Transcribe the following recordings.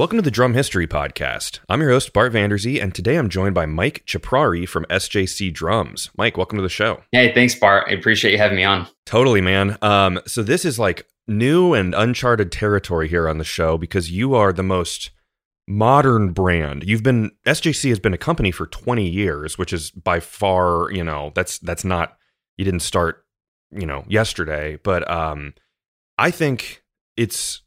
Welcome to the Drum History Podcast. I'm your host, Bart Vanderzee, and today I'm joined by Mike Ciprari from SJC Drums. Mike, welcome to the show. Hey, thanks, Bart. I appreciate you having me on. Totally, man. Um, so this is like new and uncharted territory here on the show because you are the most modern brand. You've been SJC has been a company for 20 years, which is by far, you know, that's that's not you didn't start, you know, yesterday, but um I think it's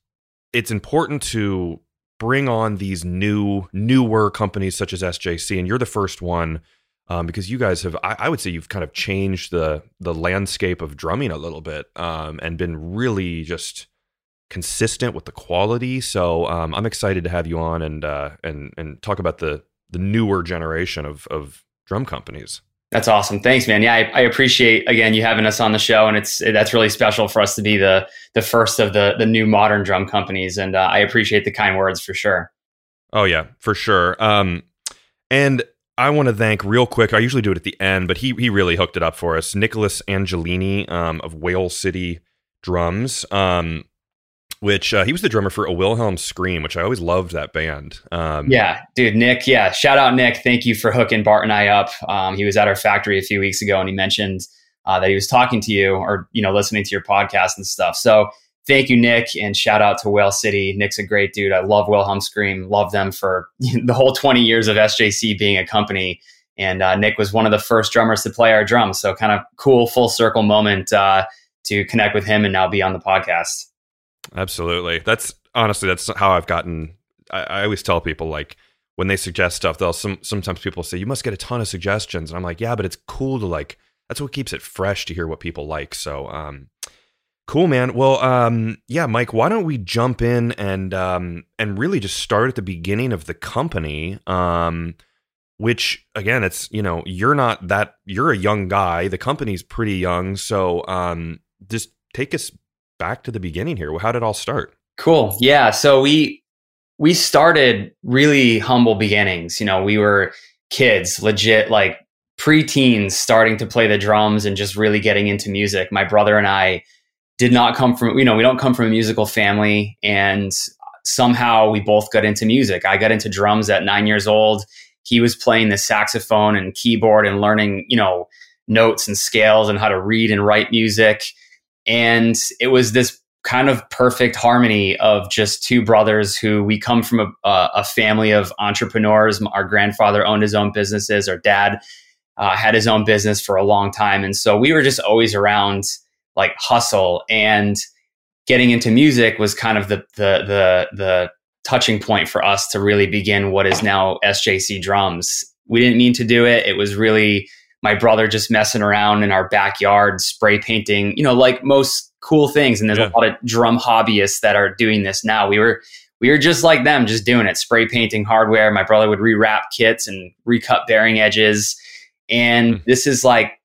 it's important to bring on these new newer companies such as SJC, and you're the first one um, because you guys have I, I, would say you've kind of changed the the landscape of drumming a little bit um, and been really just consistent with the quality. So um, I'm excited to have you on and uh, and and talk about the the newer generation of of drum companies. That's awesome. Thanks, man. Yeah, I, I, appreciate again you having us on the show, and it's that's really special for us to be the the first of the the new modern drum companies, and uh, I appreciate the kind words for sure. Oh yeah, for sure. Um, and I want to thank real quick. I usually do it at the end, but he he really hooked it up for us. Nicholas Angelini um, of Whale City Drums. Um, which uh, he was the drummer for a Wilhelm Scream, which I always loved that band. Um, yeah, dude, Nick. Yeah, shout out Nick. Thank you for hooking Bart and I up. Um, he was at our factory a few weeks ago, and he mentioned uh, that he was talking to you or you know listening to your podcast and stuff. So thank you, Nick, and shout out to Whale City. Nick's a great dude. I love Wilhelm Scream. Love them for the whole twenty years of SJC being a company. And uh, Nick was one of the first drummers to play our drums. So kind of cool full circle moment uh, to connect with him and now be on the podcast. Absolutely. That's honestly that's how I've gotten. I, I, always tell people like when they suggest stuff, they'll some sometimes people say you must get a ton of suggestions, and I'm like, yeah, but it's cool to like. That's what keeps it fresh to hear what people like. So, um, cool, man. Well, um, yeah, Mike, why don't we jump in and um and really just start at the beginning of the company, um. Which again, it's you know you're not that you're a young guy. The company's pretty young, so um, just take us back to the beginning here. How did it all start? Cool. Yeah. So we we started really humble beginnings. You know, we were kids, legit like preteens starting to play the drums and just really getting into music. My brother and I did not come from, you know, we don't come from a musical family and somehow we both got into music. I got into drums at 9 years old. He was playing the saxophone and keyboard and learning, you know, notes and scales and how to read and write music. And it was this kind of perfect harmony of just two brothers who we come from a, a family of entrepreneurs. Our grandfather owned his own businesses. Our dad uh, had his own business for a long time. And so we were just always around like hustle and getting into music was kind of the, the, the, the touching point for us to really begin what is now SJC drums. We didn't mean to do it. It was really my brother just messing around in our backyard, spray painting, you know, like most cool things. And there's yeah. a lot of drum hobbyists that are doing this now. We were we were just like them, just doing it, spray painting hardware. My brother would rewrap kits and recut bearing edges. And mm. this is like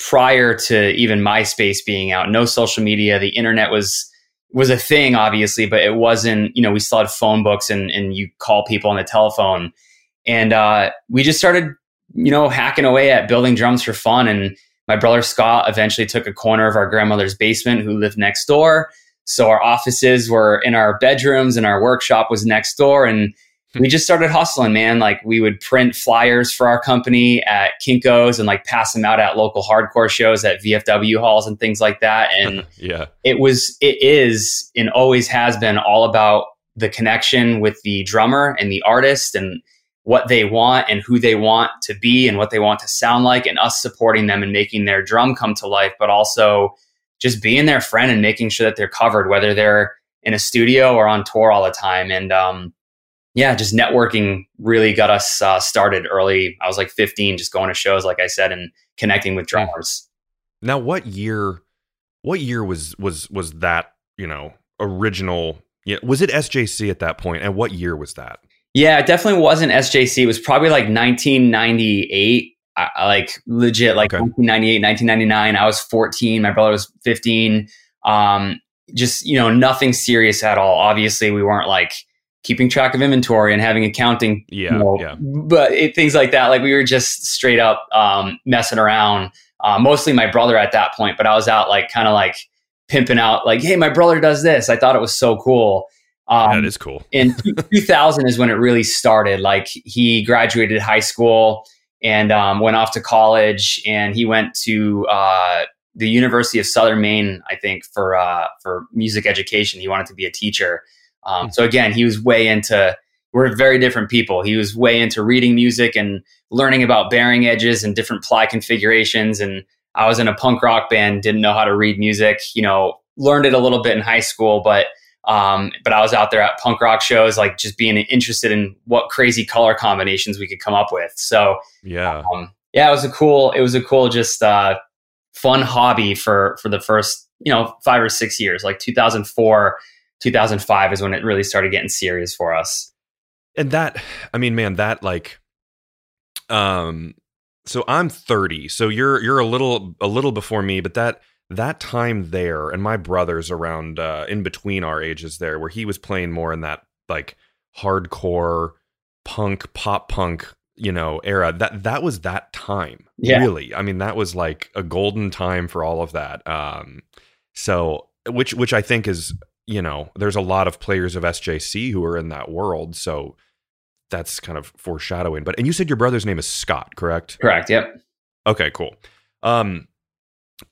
prior to even MySpace being out. No social media. The internet was was a thing, obviously, but it wasn't, you know, we still had phone books and, and you call people on the telephone. And uh, we just started you know, hacking away at building drums for fun. And my brother Scott eventually took a corner of our grandmother's basement, who lived next door. So our offices were in our bedrooms and our workshop was next door. And hmm. we just started hustling, man. Like we would print flyers for our company at Kinko's and like pass them out at local hardcore shows at VFW halls and things like that. And yeah, it was, it is, and always has been all about the connection with the drummer and the artist and what they want and who they want to be and what they want to sound like and us supporting them and making their drum come to life but also just being their friend and making sure that they're covered whether they're in a studio or on tour all the time. And um, yeah just networking really got us uh, started early. I was like 15 just going to shows like i said and connecting with drummers. Now what year what year was was was that you know original yeah was it sjc at that point? And what year was that yeah, it definitely wasn't SJC. It was probably like 1998. I, like legit, like okay. 1998, 1999. I was 14. My brother was 15. Um, just, you know, nothing serious at all. Obviously, we weren't like keeping track of inventory and having accounting. Yeah. You know, yeah. But it, things like that. Like we were just straight up um, messing around. Uh, mostly my brother at that point, but I was out like kind of like pimping out, like, hey, my brother does this. I thought it was so cool. Um, it is cool. in 2000 is when it really started. Like he graduated high school and um, went off to college, and he went to uh, the University of Southern Maine, I think, for uh, for music education. He wanted to be a teacher. Um, Hmm. so again, he was way into. We're very different people. He was way into reading music and learning about bearing edges and different ply configurations. And I was in a punk rock band, didn't know how to read music. You know, learned it a little bit in high school, but um, but I was out there at punk rock shows, like just being interested in what crazy color combinations we could come up with. So Yeah. um, yeah, it was a cool, it was a cool, just uh, fun hobby for for the first you know five or six years. Like 2004, 2005 is when it really started getting serious for us. and that i mean man that like um so i'm 30 so you're you're a little a little before me but that that time there and my brother's around uh in between our ages there where he was playing more in that like hardcore punk pop punk you know era that that was that time Yeah. really i mean that was like a golden time for all of that um so which which i think is you know there's a lot of players of sjc who are in that world so that's kind of foreshadowing but and you said your brother's name is scott correct Correct. Yep. okay cool um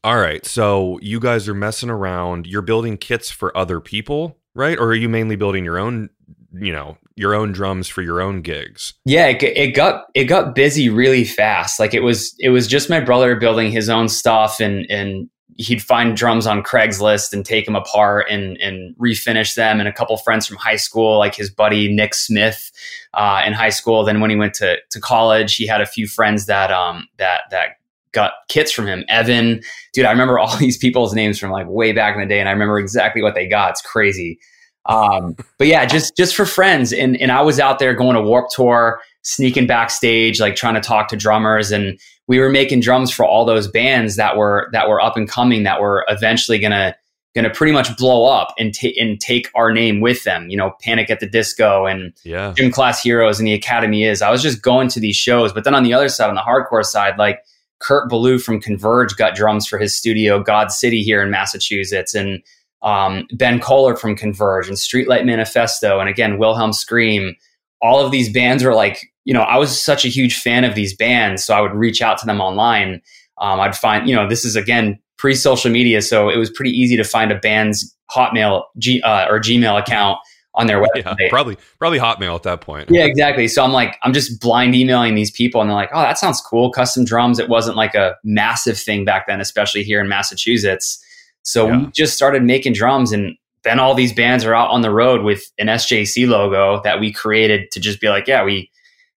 all right so you guys are messing around you're building kits for other people right or are you mainly building your own you know your own drums for your own gigs Yeah, it, it got it got busy really fast. Like it was it was just my brother building his own stuff, and and he'd find drums on Craigslist and take them apart and and refinish them. And a couple friends from high school, like his buddy Nick Smith, uh, in high school. Then when he went to to college, he had a few friends that um that that got kits from him. Evan, dude, I remember all these people's names from like way back in the day, and I remember exactly what they got. It's crazy. Um, but yeah, just just for friends, and and I was out there going to Warped Tour, sneaking backstage, like trying to talk to drummers, and we were making drums for all those bands that were that were up and coming, that were eventually gonna gonna pretty much blow up and take and take our name with them. You know, Panic at the Disco and yeah Gym Class Heroes and the Academy is. I was just going to these shows, but then on the other side, on the hardcore side, like Kurt Ballou from Converge got drums for his studio God City here in Massachusetts, and um, Ben Koller from Converge and Streetlight Manifesto, and again Wilhelm Scream. All of these bands were like, you know, I was such a huge fan of these bands, so I would reach out to them online. Um, I'd find, you know, this is again pre social media, so it was pretty easy to find a band's Hotmail G, uh, or Gmail account on their website. yeah probably probably hotmail at that point Yeah, exactly. So I'm like, I'm just blind emailing these people, and they're like, "Oh, that sounds cool. Custom drums." It wasn't like a massive thing back then, especially here in Massachusetts. So Yeah. we just started making drums, and then all these bands are out on the road with an SJC logo that we created to just be like, "Yeah, we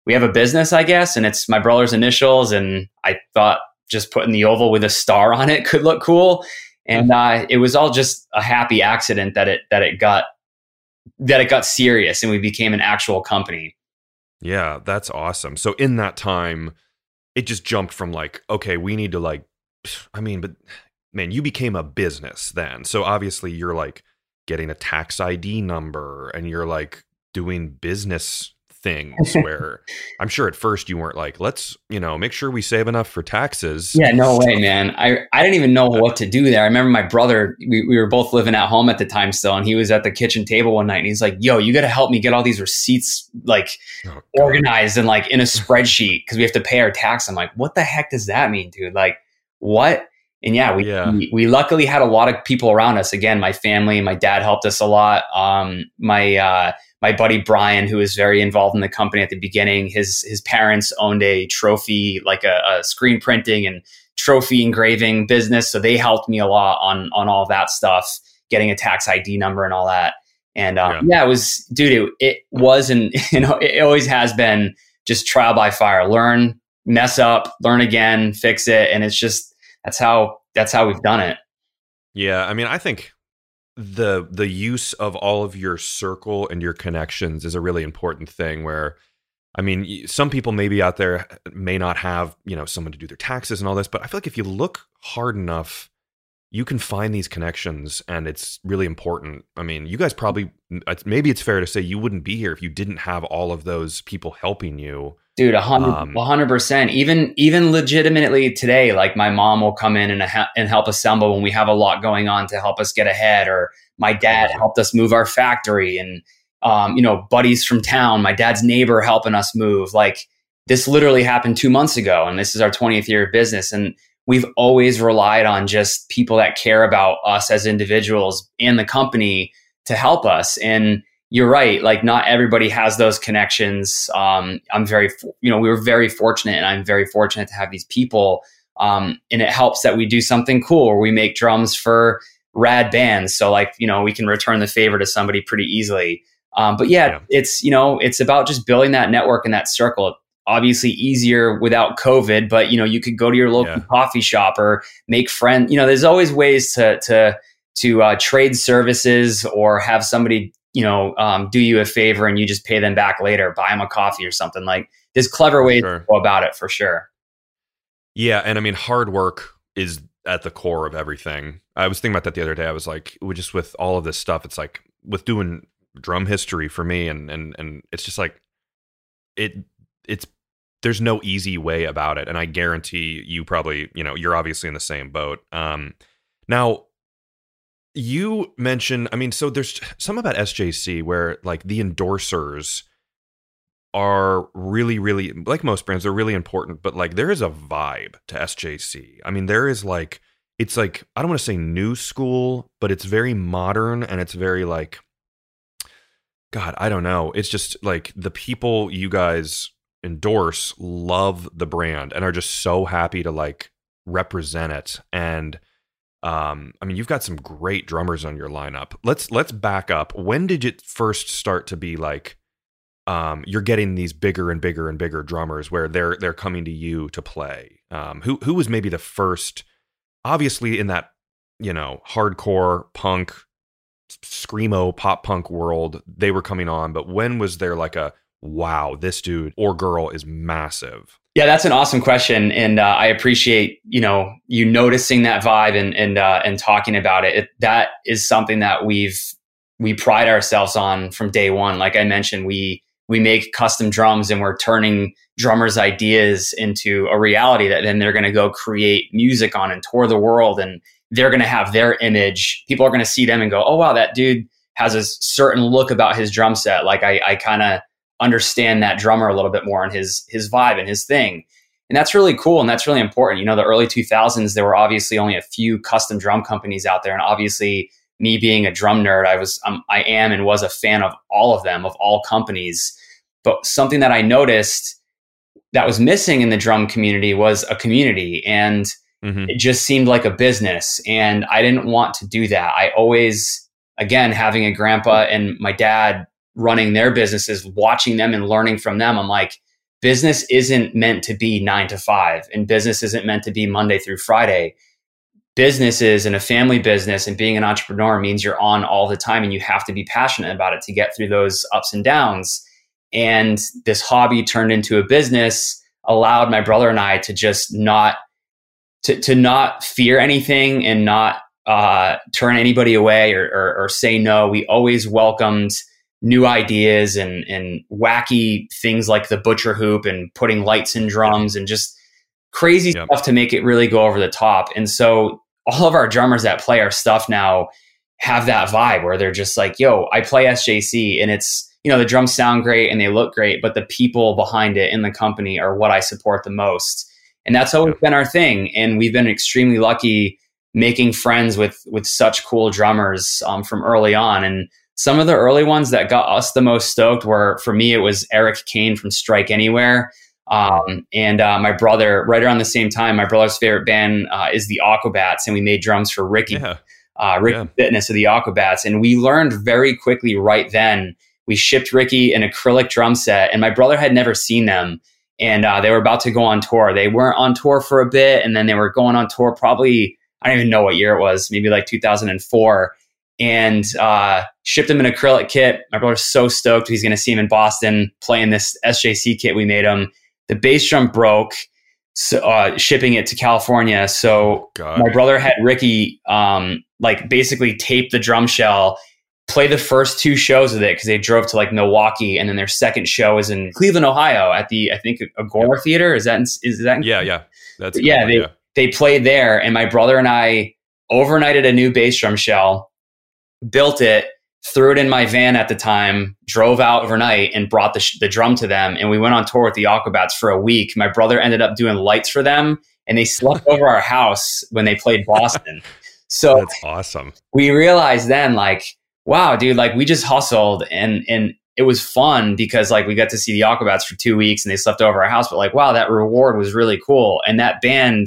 we have a business, I guess," and it's my brother's initials, and I thought just putting the oval with a star on it could look cool, and uh, it was all just a happy accident that it that it got that it got serious and we became an actual company. Yeah, that's awesome. So in that time, it just jumped from like, okay, we need to like, I mean, but man, you became a business then. So obviously you're like getting a tax ID number and you're like doing business things where I'm sure at first you weren't like, let's, you know, make sure we save enough for taxes. Yeah, no way, man. I, I didn't even know what to do there. I remember my brother, we, we were both living at home at the time still, and he was at the kitchen table one night and he's like, Yo, you got to help me get all these receipts like Oh, organized and like in a spreadsheet because we have to pay our tax. I'm like, What the heck does that mean, dude? Like, what? And yeah, we, Yeah. we we luckily had a lot of people around us. Again, my family, my dad helped us a lot. Um, my uh, my buddy Brian, who was very involved in the company at the beginning, his his parents owned a trophy, like a, a screen printing and trophy engraving business, so they helped me a lot on on all that stuff, getting a tax ID number and all that. And um, yeah. it was, dude, it, it was and you know it always has been just trial by fire. Learn, mess up, learn again, fix it, and it's just that's how that's how we've done it. Yeah, I mean, I think the the use of all of your circle and your connections is a really important thing where I mean, some people maybe out there may not have, you know, someone to do their taxes and all this, but I feel like if you look hard enough, you can find these connections and it's really important. I mean, you guys probably maybe it's fair to say you wouldn't be here if you didn't have all of those people helping you Dude, a one hundred percent. Even, even legitimately today, like my mom will come in and ha- and help assemble when we have a lot going on to help us get ahead. Or my dad helped us move our factory, and um, you know, buddies from town, my dad's neighbor helping us move. Like this literally happened two months ago, and this is our twentieth year of business, and we've always relied on just people that care about us as individuals and the company to help us. And you're right. Like not everybody has those connections. Um, I'm very, you know, we were very fortunate, and I'm very fortunate to have these people. Um, and it helps that we do something cool where we make drums for rad bands. So like, you know, we can return the favor to somebody pretty easily. Um, but yeah, Yeah. it's you know, it's about just building that network and that circle. Obviously, easier without COVID, but you know, you could go to your local Yeah. coffee shop or make friends. You know, there's always ways to to to uh, trade services or have somebody you know um, do you a favor and you just pay them back later buy them a coffee or something like there's clever ways Sure. to go about it for sure Yeah, and I mean, hard work is at the core of everything. I was thinking about that the other day. I was like, with- just with all of this stuff, it's like with doing drum history for me, and and and it's just like it. It's there's no easy way about it, and I guarantee you probably you know you're obviously in the same boat. Um, now you mentioned, I mean, so there's some about SJC where like the endorsers are really, really like most brands, they're really important, but like there is a vibe to SJC. I mean, there is like it's like I don't want to say new school, but it's very modern and it's very like God, I don't know. It's just like the people you guys endorse love the brand and are just so happy to like represent it and um i mean you've got some great drummers on your lineup. Let's let's back up. When did it first start to be like um you're getting these bigger and bigger and bigger drummers where they're they're coming to you to play? Um who who was maybe the first obviously in that you know hardcore punk screamo pop punk world they were coming on but when was there like a wow this dude or girl is massive yeah that's an awesome question and uh, i appreciate you know you noticing that vibe and and uh, and talking about it. it that is something that we've we pride ourselves on from day one. Like i mentioned we we make custom drums and we're turning drummers ideas into a reality that then they're going to go create music on and tour the world and they're going to have their image. People are going to see them and go oh wow that dude has a certain look about his drum set. Like i, I kind of understand that drummer a little bit more and his his vibe and his thing. And that's really cool and that's really important. You know the early 2000s there were obviously only a few custom drum companies out there. And obviously me being a drum nerd i was um, i am and was a fan of all of them of all companies. But something that i noticed that was missing in the drum community was a community. And Mhm. it just seemed like a business. And i didn't want to do that. I always again having a grandpa and my dad running their businesses watching them and learning from them i'm like business isn't meant to be 9 to 5 and business isn't meant to be monday through friday businesses and a family business and being an entrepreneur means you're on all the time and you have to be passionate about it to get through those ups and downs and this hobby turned into a business allowed my brother and i to just not to, to not fear anything and not uh, turn anybody away or, or, or say no. We always welcomed new ideas and, and wacky things like the butcher hoop and putting lights in drums and just crazy Yep. stuff to make it really go over the top. And so all of our drummers that play our stuff now have that vibe where they're just like, yo, I play SJC and it's, you know, the drums sound great and they look great, but the people behind it in the company are what I support the most and that's always been our thing and we've been extremely lucky making friends with with such cool drummers um, from early on and some of the early ones that got us the most stoked were for me it was eric kane from strike anywhere um, and uh, my brother right around the same time my brother's favorite band uh, is the aquabats and we made drums for ricky yeah uh, Ricky Yeah. Fitness of the Aquabats. And we learned very quickly right then. We shipped Ricky an acrylic drum set, and my brother had never seen them. And uh, they were about to go on tour. They weren't on tour for a bit, and then they were going on tour probably, I don't even know what year it was, maybe like 2004. And uh, shipped him an acrylic kit. My brother's so stoked he's going to see him in Boston playing this SJC kit we made him. The bass drum broke, so, uh, shipping it to California. So god my brother had Ricky um, like basically tape the drum shell, play the first two shows of it because they drove to like Milwaukee, and then their second show is in Cleveland, Ohio, at the I think Agora yeah. Theater. Is that in, is that? In- yeah, yeah, that's yeah. They yeah. they played there, and my brother and I overnighted a new bass drum shell, built it, threw it in my van at the time, drove out overnight, and brought the, sh- the drum to them. And we went on tour with the Aquabats for a week. My brother ended up doing lights for them, and they slept over our house when they played Boston. So that's awesome. We realized then, like, wow, dude, like we just hustled and and it was fun because like we got to see the Aquabats for two weeks and they slept over our house. But like, wow, that reward was really cool. And that band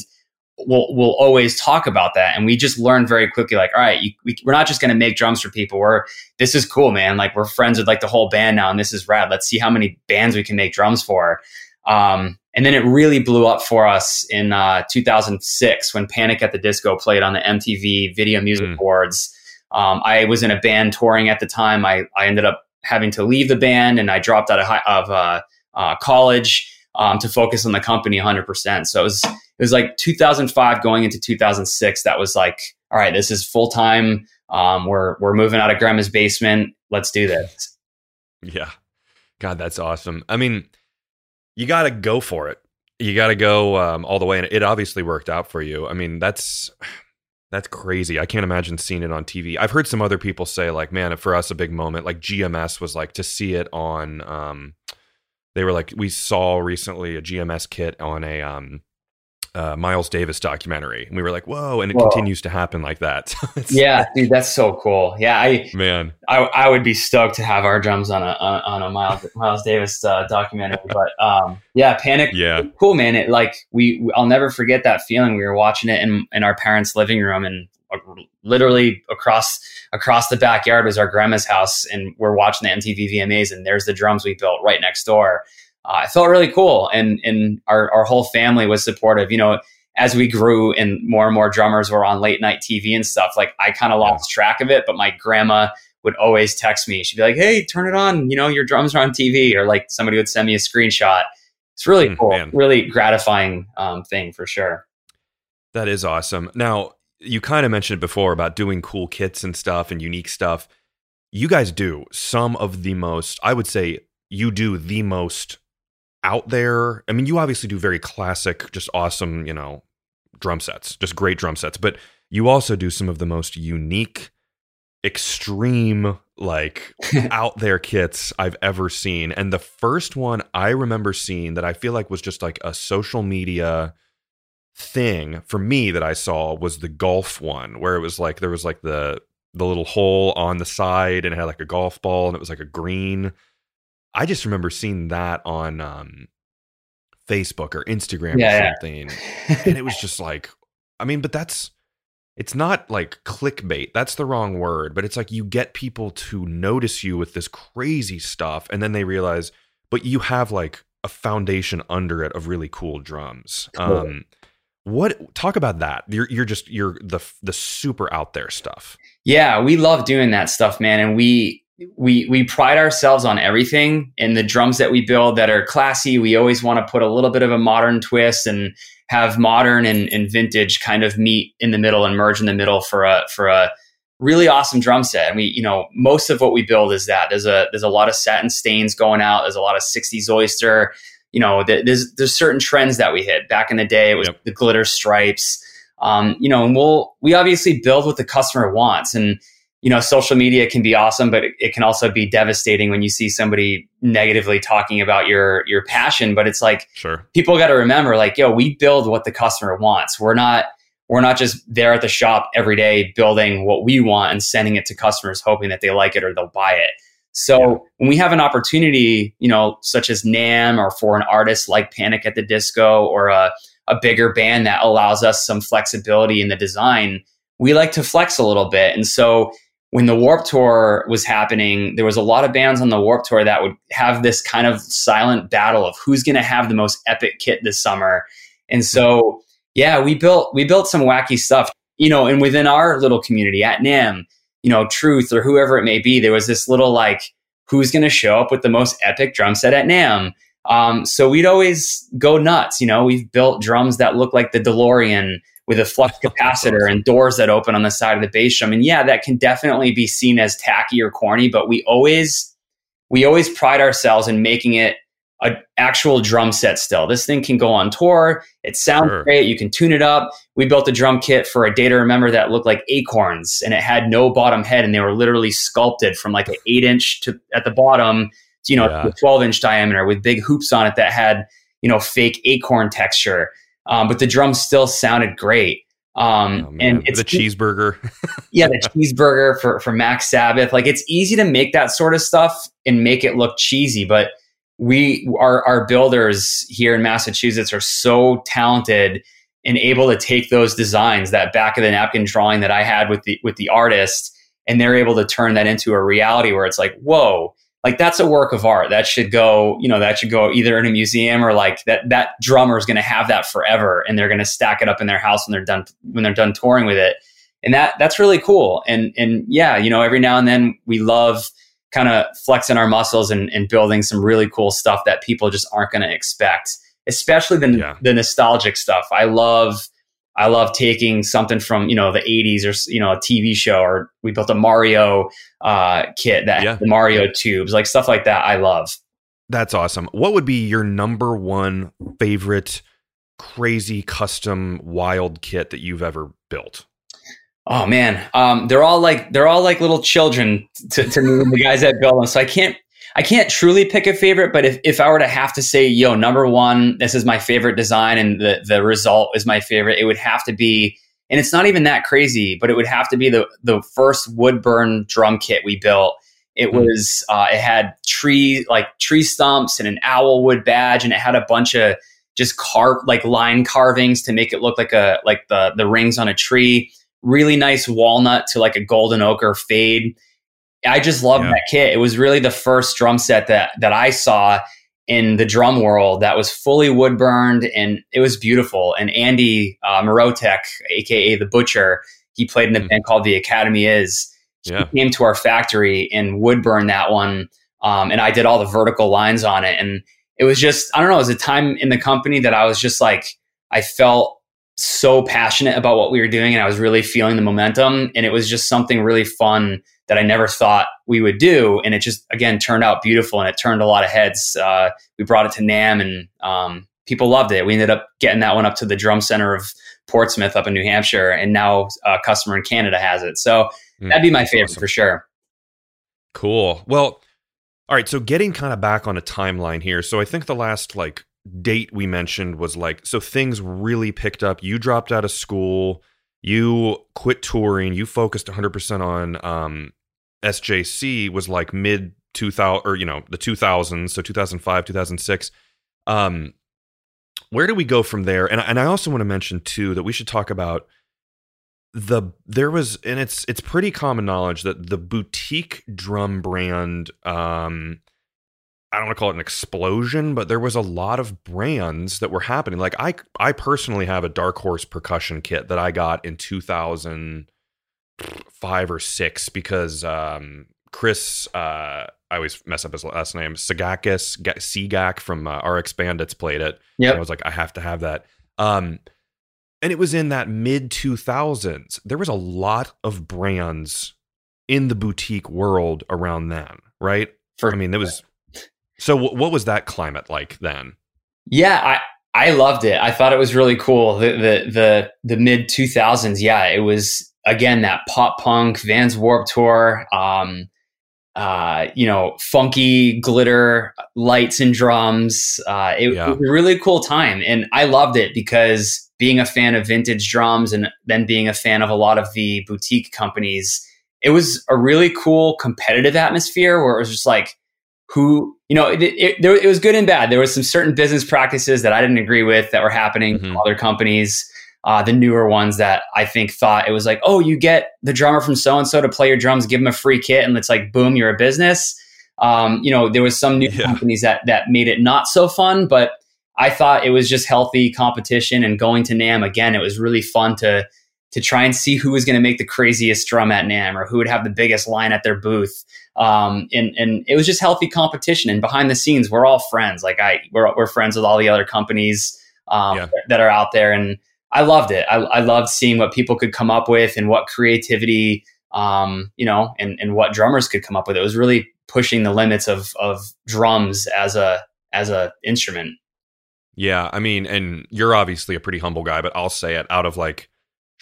will will always talk about that. And we just learned very quickly, like, all right, you, we, we're not just going to make drums for people. We're this is cool, man. Like we're friends with like the whole band now, and this is rad. Let's see how many bands we can make drums for. Um, and then it really blew up for us in uh, 2006 when Panic at the Disco played on the MTV Video Music mm. Awards. Um, I was in a band touring at the time. I, I ended up having to leave the band and I dropped out of, high, of uh, uh, college um, to focus on the company 100%. So it was, it was like 2005 going into 2006. That was like, all right, this is full time. Um, we're, we're moving out of grandma's basement. Let's do this. Yeah. God, that's awesome. I mean, you got to go for it. You got to go um, all the way. And it obviously worked out for you. I mean, that's. That's crazy. I can't imagine seeing it on TV. I've heard some other people say, like, man, for us, a big moment, like GMS was like to see it on. Um, they were like, we saw recently a GMS kit on a um, uh, Miles Davis documentary, and we were like, "Whoa!" And it whoa. continues to happen like that. yeah, dude, that's so cool. Yeah, I man, I, I would be stoked to have our drums on a on, a Miles Miles Davis uh, documentary. But um, yeah, Panic, yeah, cool, man. It like we, I'll never forget that feeling. We were watching it in in our parents' living room, and uh, literally across across the backyard was our grandma's house, and we're watching the MTV VMAs, and there's the drums we built right next door uh, it felt really cool. And, and our, our whole family was supportive. You know, as we grew and more and more drummers were on late night TV and stuff, like I kind of lost track of it. But my grandma would always text me. She'd be like, hey, turn it on. You know, your drums are on TV. Or like somebody would send me a screenshot. It's really mm, cool, man. really gratifying um, thing for sure. That is awesome. Now, you kind of mentioned before about doing cool kits and stuff and unique stuff. You guys do some of the most, I would say, you do the most out there. I mean, you obviously do very classic, just awesome, you know, drum sets, just great drum sets, but you also do some of the most unique, extreme, like out there kits I've ever seen. And the first one I remember seeing that I feel like was just like a social media thing for me that I saw was the golf one, where it was like there was like the the little hole on the side and it had like a golf ball and it was like a green I just remember seeing that on um, Facebook or Instagram yeah, or something. Yeah. and it was just like, I mean, but that's, it's not like clickbait. That's the wrong word, but it's like you get people to notice you with this crazy stuff and then they realize, but you have like a foundation under it of really cool drums. Cool. Um, what talk about that? You're you're just you're the the super out there stuff. Yeah, we love doing that stuff, man, and we we we pride ourselves on everything and the drums that we build that are classy. We always want to put a little bit of a modern twist and have modern and, and vintage kind of meet in the middle and merge in the middle for a for a really awesome drum set. And we you know most of what we build is that. There's a there's a lot of satin stains going out. There's a lot of 60s oyster you know there's there's certain trends that we hit back in the day it was yep. the glitter stripes um, you know and we'll we obviously build what the customer wants and you know, social media can be awesome, but it, it, can also be devastating when you see somebody negatively talking about your your passion. But it's like sure. people got to remember, like, yo, we build what the customer wants. We're not we're not just there at the shop every day building what we want and sending it to customers hoping that they like it or they'll buy it. So yeah. when we have an opportunity, you know, such as NAMM or for an artist like Panic at the Disco or a, a bigger band that allows us some flexibility in the design, we like to flex a little bit. And so when the Warped Tour was happening, there was a lot of bands on the Warped Tour that would have this kind of silent battle of who's going to have the most epic kit this summer. And so, yeah, we built we built some wacky stuff, you know, and within our little community at NAMM, you know, Truth or whoever it may be, there was this little like who's going to show up with the most epic drum set at NAMM. Um, so we'd always go nuts. You know, we've built drums that look like the DeLorean with a flux capacitor and doors that open on the side of the bass drum. And yeah, that can definitely be seen as tacky or corny, but we always we always pride ourselves in making it an actual drum set still. This thing can go on tour. It sounds sure. great. You can tune it up. We built a drum kit for a day to remember that looked like acorns and it had no bottom head and they were literally sculpted from like an eight inch to at the bottom, to, you know, yeah. 12 inch diameter with big hoops on it that had, you know, fake acorn texture. Um, but the drums still sounded great. Um, oh, and it's the cheeseburger. yeah, the cheeseburger for, for Max Sabbath. Like it's easy to make that sort of stuff and make it look cheesy, but we our our builders here in Massachusetts are so talented and able to take those designs, that back of the napkin drawing that I had with the with the artist, and they're able to turn that into a reality where it's like, whoa, like that's a work of art. That should go, you know, that should go either in a museum or like that that drummer is going to have that forever, and they're going to stack it up in their house when they're done when they're done touring with it, and that that's really cool. And and yeah, you know, every now and then we love kind of flexing our muscles and, and, building some really cool stuff that people just aren't going to expect, especially the, yeah. the nostalgic stuff. I love, I love taking something from, you know, the 80s or, you know, a TV show, or we built a Mario uh, kit that yeah. the Mario tubes, like stuff like that. I love. That's awesome. What would be your number one favorite crazy custom wild kit that you've ever built? Oh man, um, they're all like they're all like little children to, to me, the guys that build them. So I can't I can't truly pick a favorite, but if, if I were to have to say, yo, number one, this is my favorite design and the the result is my favorite, it would have to be, and it's not even that crazy, but it would have to be the the first Woodburn drum kit we built. It mm. was uh, it had tree like tree stumps and an owl wood badge, and it had a bunch of just carve like line carvings to make it look like a like the the rings on a tree really nice walnut to like a golden ochre fade. I just loved yeah. that kit. It was really the first drum set that that I saw in the drum world that was fully wood burned and it was beautiful. And Andy uh, Mrotek, aka the Butcher, he played in a mm. band called The Academy Is. He yeah. came to our factory and wood burned that one. Um, and I did all the vertical lines on it. And it was just, I don't know, it was a time in the company that I was just like, I felt so passionate about what we were doing and I was really feeling the momentum. And it was just something really fun that I never thought we would do. And it just, again, turned out beautiful and it turned a lot of heads. Uh, we brought it to NAMM and um, people loved it. We ended up getting that one up to the drum center of Portsmouth up in New Hampshire. And now a customer in Canada has it. So mm, that'd be my favorite awesome. for sure. Cool. Well, all right. So getting kind of back on a timeline here. So I think the last like date we mentioned was like so things really picked up. You dropped out of school, you quit touring, you focused 100% on um, SJC was like mid 2000 or you know the 2000s, so 2005, 2006. Um, where do we go from there? And and I also want to mention too that we should talk about the there was and it's it's pretty common knowledge that the boutique drum brand um I don't want to call it an explosion, but there was a lot of brands that were happening. Like I I personally have a Dark Horse percussion kit that I got in 2005 or 6 because um, Chris uh, I always mess up his last name, Sagakis, Sigak from uh, RX Bandits played it. Yeah. I was like I have to have that. Um, and it was in that mid 2000s. There was a lot of brands in the boutique world around then, right? For, I mean, there was so, w- what was that climate like then? Yeah, I I loved it. I thought it was really cool. The the the, the mid two thousands. Yeah, it was again that pop punk Vans Warped Tour. Um, uh, you know, funky glitter lights and drums. Uh, it, yeah. it, was a really cool time, and I loved it because being a fan of vintage drums and then being a fan of a lot of the boutique companies, it was a really cool competitive atmosphere where it was just like who you know it, it, there, it was good and bad there was some certain business practices that i didn't agree with that were happening mm-hmm. other companies uh, the newer ones that i think thought it was like oh you get the drummer from so and so to play your drums give him a free kit and it's like boom you're a business um, you know there was some new yeah. companies that that made it not so fun but i thought it was just healthy competition and going to NAMM again it was really fun to to try and see who was going to make the craziest drum at NAMM or who would have the biggest line at their booth. Um, and, and it was just healthy competition. And behind the scenes, we're all friends. Like I, we're, we're friends with all the other companies um, yeah. that are out there. And I loved it. I, I loved seeing what people could come up with and what creativity, um, you know, and, and what drummers could come up with. It was really pushing the limits of of drums as a as a instrument. Yeah, I mean, and you're obviously a pretty humble guy, but I'll say it out of like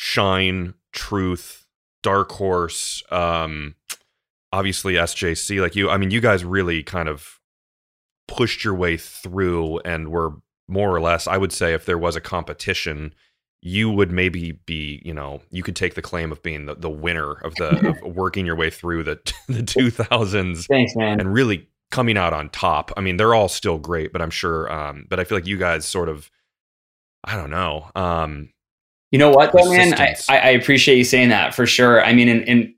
Shine, Truth, Dark Horse, um, obviously SJC, like you, I mean, you guys really kind of pushed your way through and were more or less, I would say, if there was a competition, you would maybe be, you know, you could take the claim of being the, the winner of the of working your way through the the 2000s. Thanks, man. And really coming out on top. I mean, they're all still great, but I'm sure. Um, but I feel like you guys sort of, I don't know. Um, you know what, though, man? I, I appreciate you saying that for sure. I mean, in,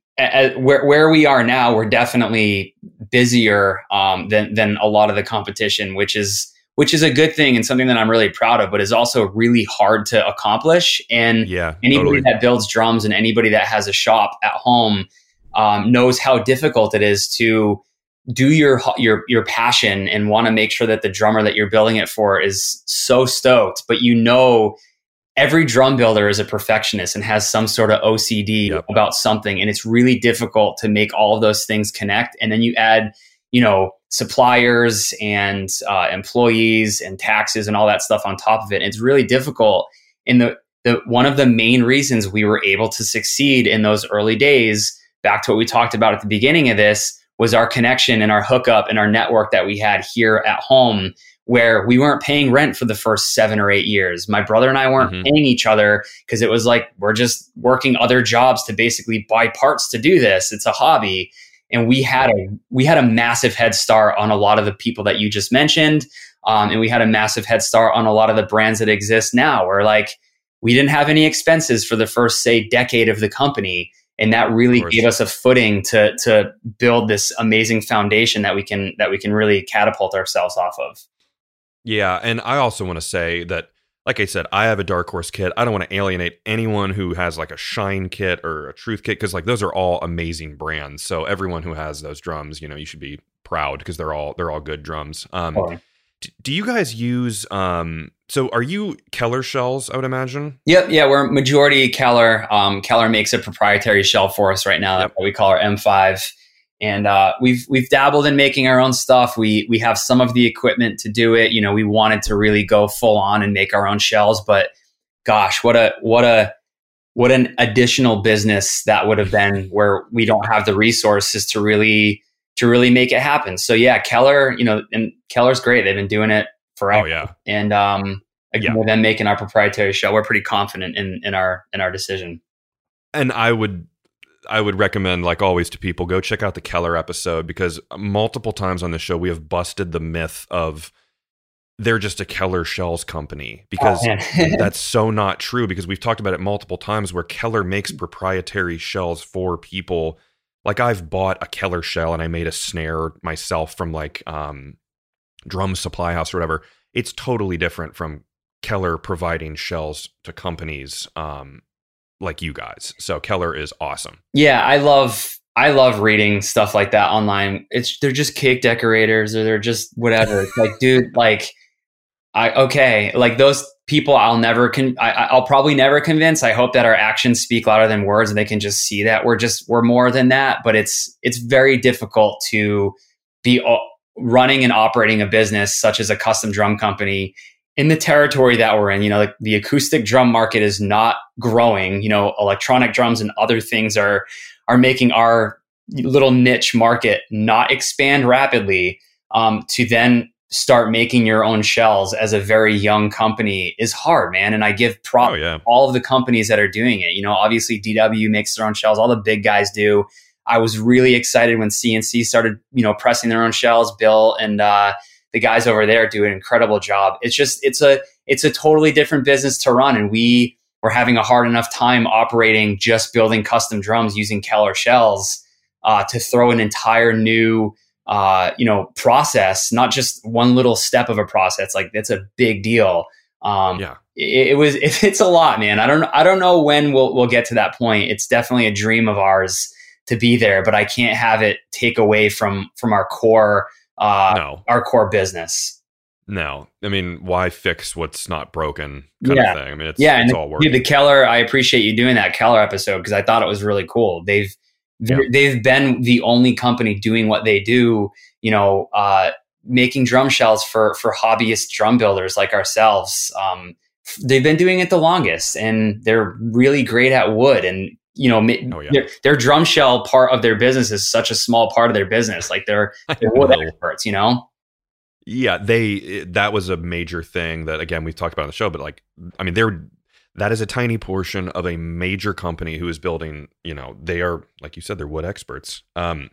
where where we are now, we're definitely busier um, than than a lot of the competition, which is which is a good thing and something that I'm really proud of, but is also really hard to accomplish. And yeah, anybody totally. that builds drums and anybody that has a shop at home um, knows how difficult it is to do your your your passion and want to make sure that the drummer that you're building it for is so stoked but you know every drum builder is a perfectionist and has some sort of OCD yep. about something and it's really difficult to make all of those things connect. And then you add you know suppliers and uh, employees and taxes and all that stuff on top of it. And it's really difficult. In the the one of the main reasons we were able to succeed in those early days back to what we talked about at the beginning of this was our connection and our hookup and our network that we had here at home where we weren't paying rent for the first seven or eight years. My brother and I weren't mm-hmm. paying each other because it was like we're just working other jobs to basically buy parts to do this. It's a hobby. And we had a we had a massive head start on a lot of the people that you just mentioned. Um, and we had a massive head start on a lot of the brands that exist now where like we didn't have any expenses for the first say decade of the company and that really gave us a footing to to build this amazing foundation that we can that we can really catapult ourselves off of. Yeah, and I also want to say that like I said, I have a Dark Horse kit. I don't want to alienate anyone who has like a Shine kit or a Truth kit because like those are all amazing brands. So everyone who has those drums, you know, you should be proud because they're all they're all good drums. Um, oh do you guys use um so are you keller shells i would imagine yep yeah we're majority keller um keller makes a proprietary shell for us right now yep. that we call our m5 and uh, we've we've dabbled in making our own stuff we we have some of the equipment to do it you know we wanted to really go full on and make our own shells but gosh what a what a what an additional business that would have been where we don't have the resources to really to really make it happen. So yeah, Keller, you know, and Keller's great. They've been doing it forever. Oh yeah. And um again, yeah. with them making our proprietary shell, we're pretty confident in in our in our decision. And I would I would recommend, like always, to people go check out the Keller episode because multiple times on the show we have busted the myth of they're just a Keller Shells company because oh, that's so not true. Because we've talked about it multiple times where Keller makes proprietary shells for people like I've bought a Keller shell and I made a snare myself from like um drum supply house or whatever. It's totally different from Keller providing shells to companies um like you guys. So Keller is awesome. Yeah, I love I love reading stuff like that online. It's they're just cake decorators or they're just whatever. It's like, dude, like I okay, like those people I'll never con- I, will probably never convince. I hope that our actions speak louder than words and they can just see that we're just we're more than that, but it's it's very difficult to be running and operating a business such as a custom drum company in the territory that we're in, you know, like the acoustic drum market is not growing, you know, electronic drums and other things are are making our little niche market not expand rapidly um, to then start making your own shells as a very young company is hard, man. And I give prop oh, yeah. all of the companies that are doing it. You know, obviously DW makes their own shells, all the big guys do. I was really excited when C&C started, you know, pressing their own shells. Bill and uh, the guys over there do an incredible job. It's just it's a it's a totally different business to run, and we were having a hard enough time operating just building custom drums using Keller shells uh, to throw an entire new uh, you know, process, not just one little step of a process. Like that's a big deal. Um, yeah, it, it was. It, it's a lot, man. I don't. I don't know when we'll we'll get to that point. It's definitely a dream of ours to be there, but I can't have it take away from from our core. Uh, no. our core business. No, I mean, why fix what's not broken? Kind Yeah. of thing. I mean, it's yeah, it's and all working. the Keller, I appreciate you doing that Keller episode because I thought it was really cool. They've Yeah. they've been the only company doing what they do. You know, uh, making drum shells for for hobbyist drum builders like ourselves. Um, they've been doing it the longest, and they're really great at wood. And you know, Oh, yeah. their, their drum shell part of their business is such a small part of their business. Like they're they're wood experts. You know. Yeah, they that was a major thing that again we've talked about on the show, but like I mean they're that is a tiny portion of a major company who is building, you know, they are like you said they're wood experts. Um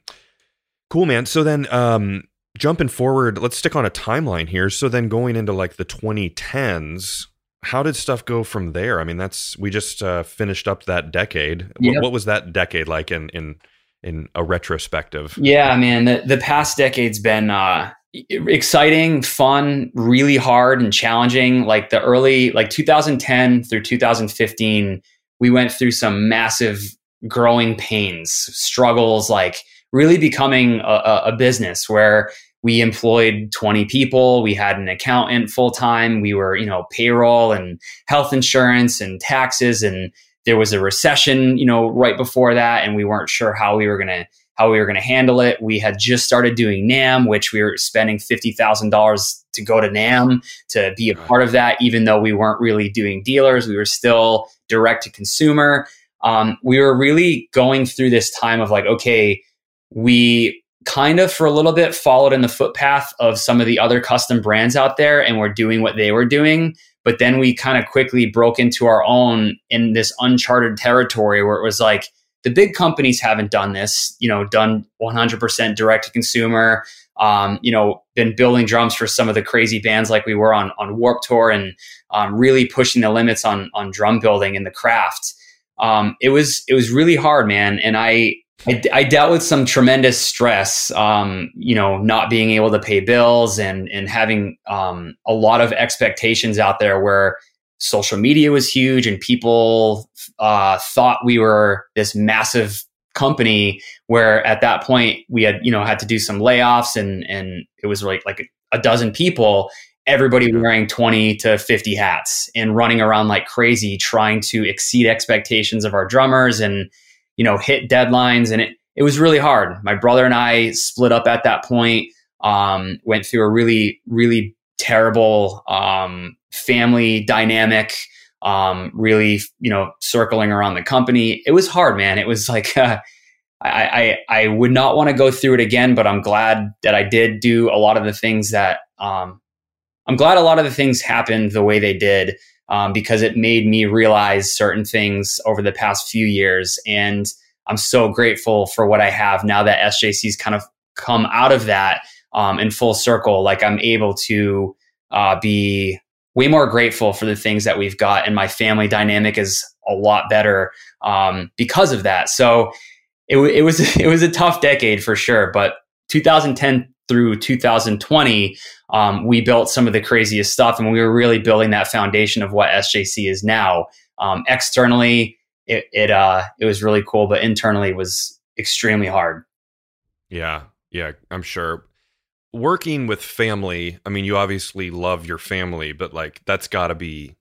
cool man. So then um jumping forward, let's stick on a timeline here. So then going into like the 2010s, how did stuff go from there? I mean, that's we just uh, finished up that decade. What, what was that decade like in in in a retrospective? Yeah, man. The, the past decade's been uh, exciting, fun, really hard and challenging. Like the early, like 2010 through 2015, we went through some massive growing pains, struggles, like really becoming a, a business where we employed 20 people. We had an accountant full time. We were, you know, payroll and health insurance and taxes. And there was a recession, you know, right before that. And we weren't sure how we were going to how we were going to handle it. We had just started doing NAMM, which we were spending fifty thousand dollars to go to NAMM to be a part of that, even though we weren't really doing dealers. We were still direct to consumer. Um, we were really going through this time of like, okay, we kind of for a little bit followed in the footpath of some of the other custom brands out there, and we're doing what they were doing. But then we kind of quickly broke into our own in this uncharted territory where it was like the big companies haven't done this, you know, done 100% direct to consumer, um, you know, been building drums for some of the crazy bands like we were on, on Warped Tour and um, really pushing the limits on, on drum building and the craft. Um, it was, it was really hard, man. And I, I, I dealt with some tremendous stress, um, you know, not being able to pay bills and, and having um, a lot of expectations out there where social media was huge and people uh, thought we were this massive company where at that point we had you know had to do some layoffs and and it was like like a dozen people everybody wearing 20 to 50 hats and running around like crazy trying to exceed expectations of our drummers and you know hit deadlines and it it was really hard. My brother and i split up at that point um, went through a really really terrible um, family dynamic um, really you know circling around the company. It was hard man. It was like uh, I, I i would not want to go through it again but i'm glad that i did do a lot of the things that um, i'm glad a lot of the things happened the way they did um, because it made me realize certain things over the past few years. And i'm so grateful for what i have now that sjc's kind of come out of that um, in full circle. Like i'm able to uh, be way more grateful for the things that we've got and my family dynamic is a lot better um, because of that. So it, it was it was a tough decade for sure but 2010 through 2020 um, we built some of the craziest stuff and we were really building that foundation of what sjc is now um, externally it it, uh, it was really cool but internally it was extremely hard Yeah, yeah, I'm sure. Working with family, I mean, you obviously love your family, but like that's got to be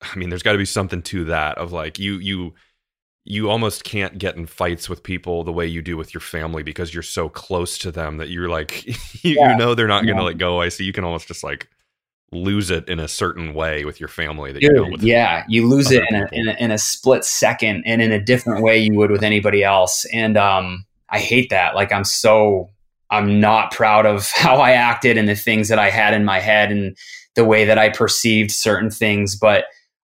I mean, there's got to be something to that of like you you you almost can't get in fights with people the way you do with your family because you're so close to them that you're like you, Yeah. you know they're not going to Yeah. let go. I see you can almost just like lose it in a certain way with your family that you don't with yeah, you lose it in a, in a in a split second and in a different way you would with anybody else. And um, I hate that. Like I'm so I'm not proud of how I acted and the things that I had in my head and the way that I perceived certain things. But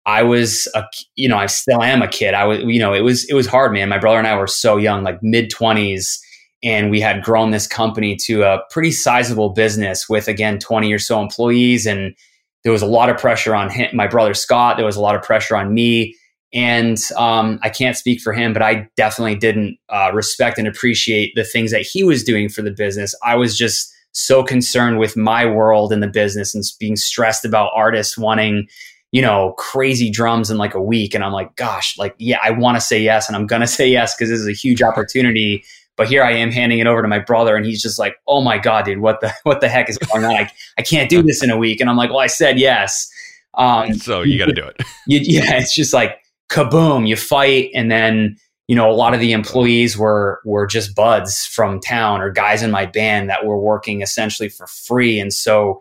I was a you know I still am a kid. I was you know it was it was hard, man. My brother and I were so young, like mid twenties. And we had grown this company to a pretty sizable business with, again, 20 or so employees. And there was a lot of pressure on him, my brother Scott. There was a lot of pressure on me, and um, I can't speak for him, but I definitely didn't uh, respect and appreciate the things that he was doing for the business. I was just so concerned with my world in the business and being stressed about artists wanting, you know, crazy drums in like a week. And I'm like, gosh, like, yeah, I want to say yes, and I'm gonna say yes because this is a huge opportunity. But here I am handing it over to my brother, and he's just like, "Oh my god, dude, what the what the heck is going on? I, I can't do this in a week." And I'm like, "Well, I said yes." Um, so you got to do it. You, yeah, it's just like kaboom, you fight, and then you know a lot of the employees were were just buds from town or guys in my band that were working essentially for free, and so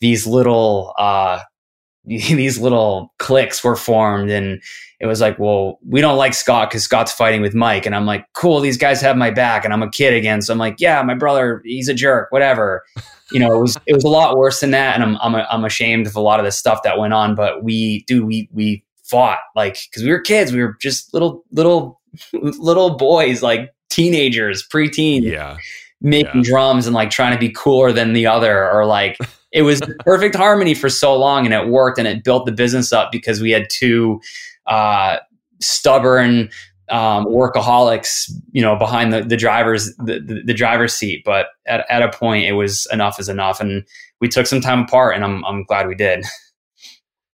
these little uh, these little cliques were formed and it was like well we don't like scott because scott's fighting with mike and i'm like cool these guys have my back and i'm a kid again. So i'm like yeah my brother he's a jerk whatever. You know it was it was a lot worse than that and i'm i'm, I'm ashamed of a lot of the stuff that went on but we dude we we fought like because we were kids we were just little little little boys like teenagers preteen yeah. making yeah. drums and like trying to be cooler than the other or like it was perfect harmony for so long and it worked and it built the business up because we had two uh, stubborn um, workaholics, you know, behind the, the driver's the, the, the, driver's seat. But at, at a point, it was enough is enough, and we took some time apart, and I'm I'm glad we did.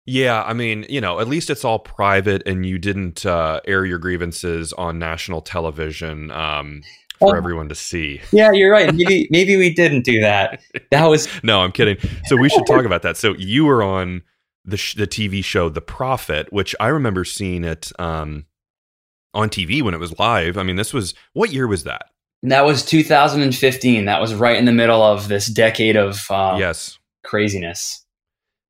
Yeah, I mean, you know, at least it's all private, and you didn't uh, air your grievances on national television. Um, for everyone to see. Yeah, you're right. Maybe maybe we didn't do that. That was no, I'm kidding. So we should talk about that. So you were on the sh- the TV show The Profit, which I remember seeing it um, on TV when it was live. I mean, this was what year was that? That was 2015. That was right in the middle of this decade of uh, yes craziness.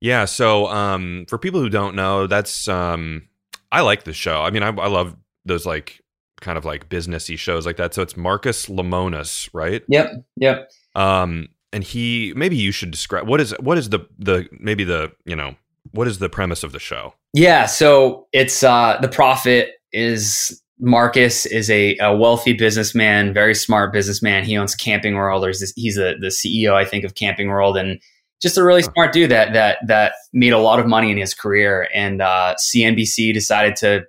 Yeah. So um, for people who don't know, that's um, I like the show. I mean, I, I love those like kind of like businessy shows like that. So it's Marcus Lemonis, right? Yep. Yep. Um, and he maybe you should describe what is what is the the maybe the you know what is the premise of the show? Yeah, so it's uh the profit is Marcus is a, a wealthy businessman, very smart businessman. He owns Camping World, or he's the the CEO, I think, of Camping World, and just a really smart dude that that that made a lot of money in his career. And uh, CNBC decided to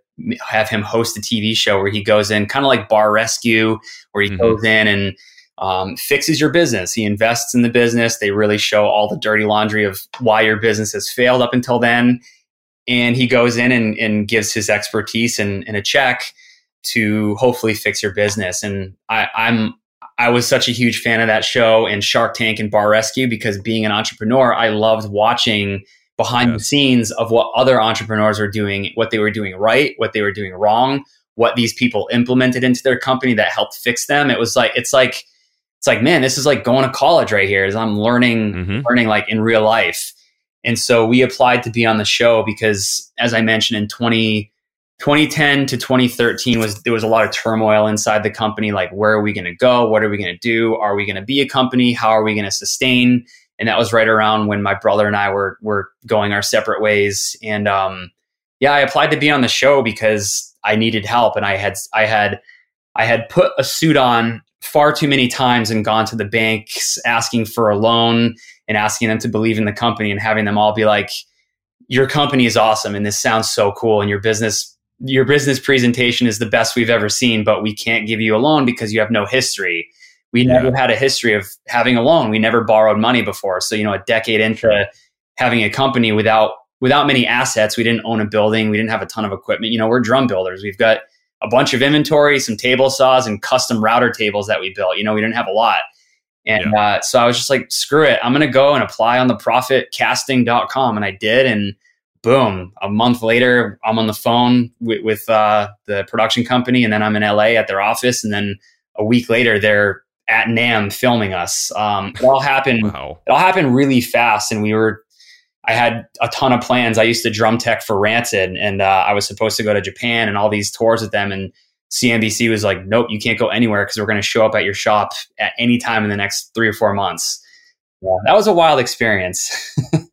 have him host a TV show where he goes in, kind of like Bar Rescue, where he mm-hmm. goes in and um, fixes your business. He invests in the business. They really show all the dirty laundry of why your business has failed up until then. And he goes in and, and gives his expertise and, and a check to hopefully fix your business. And I, I'm I was such a huge fan of that show and Shark Tank and Bar Rescue because being an entrepreneur, I loved watching behind yes. the scenes of what other entrepreneurs were doing, what they were doing right, what they were doing wrong, what these people implemented into their company that helped fix them. It was like it's like it's like man, this is like going to college right here. As I'm learning mm-hmm. learning like in real life. And so we applied to be on the show because as I mentioned in 20 2010 to 2013 was there was a lot of turmoil inside the company like where are we going to go what are we going to do are we going to be a company how are we going to sustain and that was right around when my brother and I were were going our separate ways. And um, yeah, I applied to be on the show because I needed help, and I had I had I had put a suit on far too many times and gone to the banks asking for a loan and asking them to believe in the company and having them all be like, "Your company is awesome, and this sounds so cool, and your business." Your business presentation is the best we've ever seen, but we can't give you a loan because you have no history we never had a history of having a loan. We never borrowed money before. So, you know, a decade into having a company without without many assets, we didn't own a building, we didn't have a ton of equipment. You know, we're drum builders. We've got a bunch of inventory, some table saws, and custom router tables that we built. You know, we didn't have a lot. And yeah. uh, so I was just like, screw it. I'm going to go and apply on the profitcasting.com. And I did. And boom, a month later, I'm on the phone with, with uh, the production company. And then I'm in LA at their office. And then a week later, they're at NAMM filming us. Um, it all happened. wow. It all happened really fast, and we were. I had a ton of plans. I used to drum tech for Rancid, and uh, I was supposed to go to Japan and all these tours with them. And CNBC was like, "Nope, you can't go anywhere because we're going to show up at your shop at any time in the next three or four months." Yeah, that was a wild experience.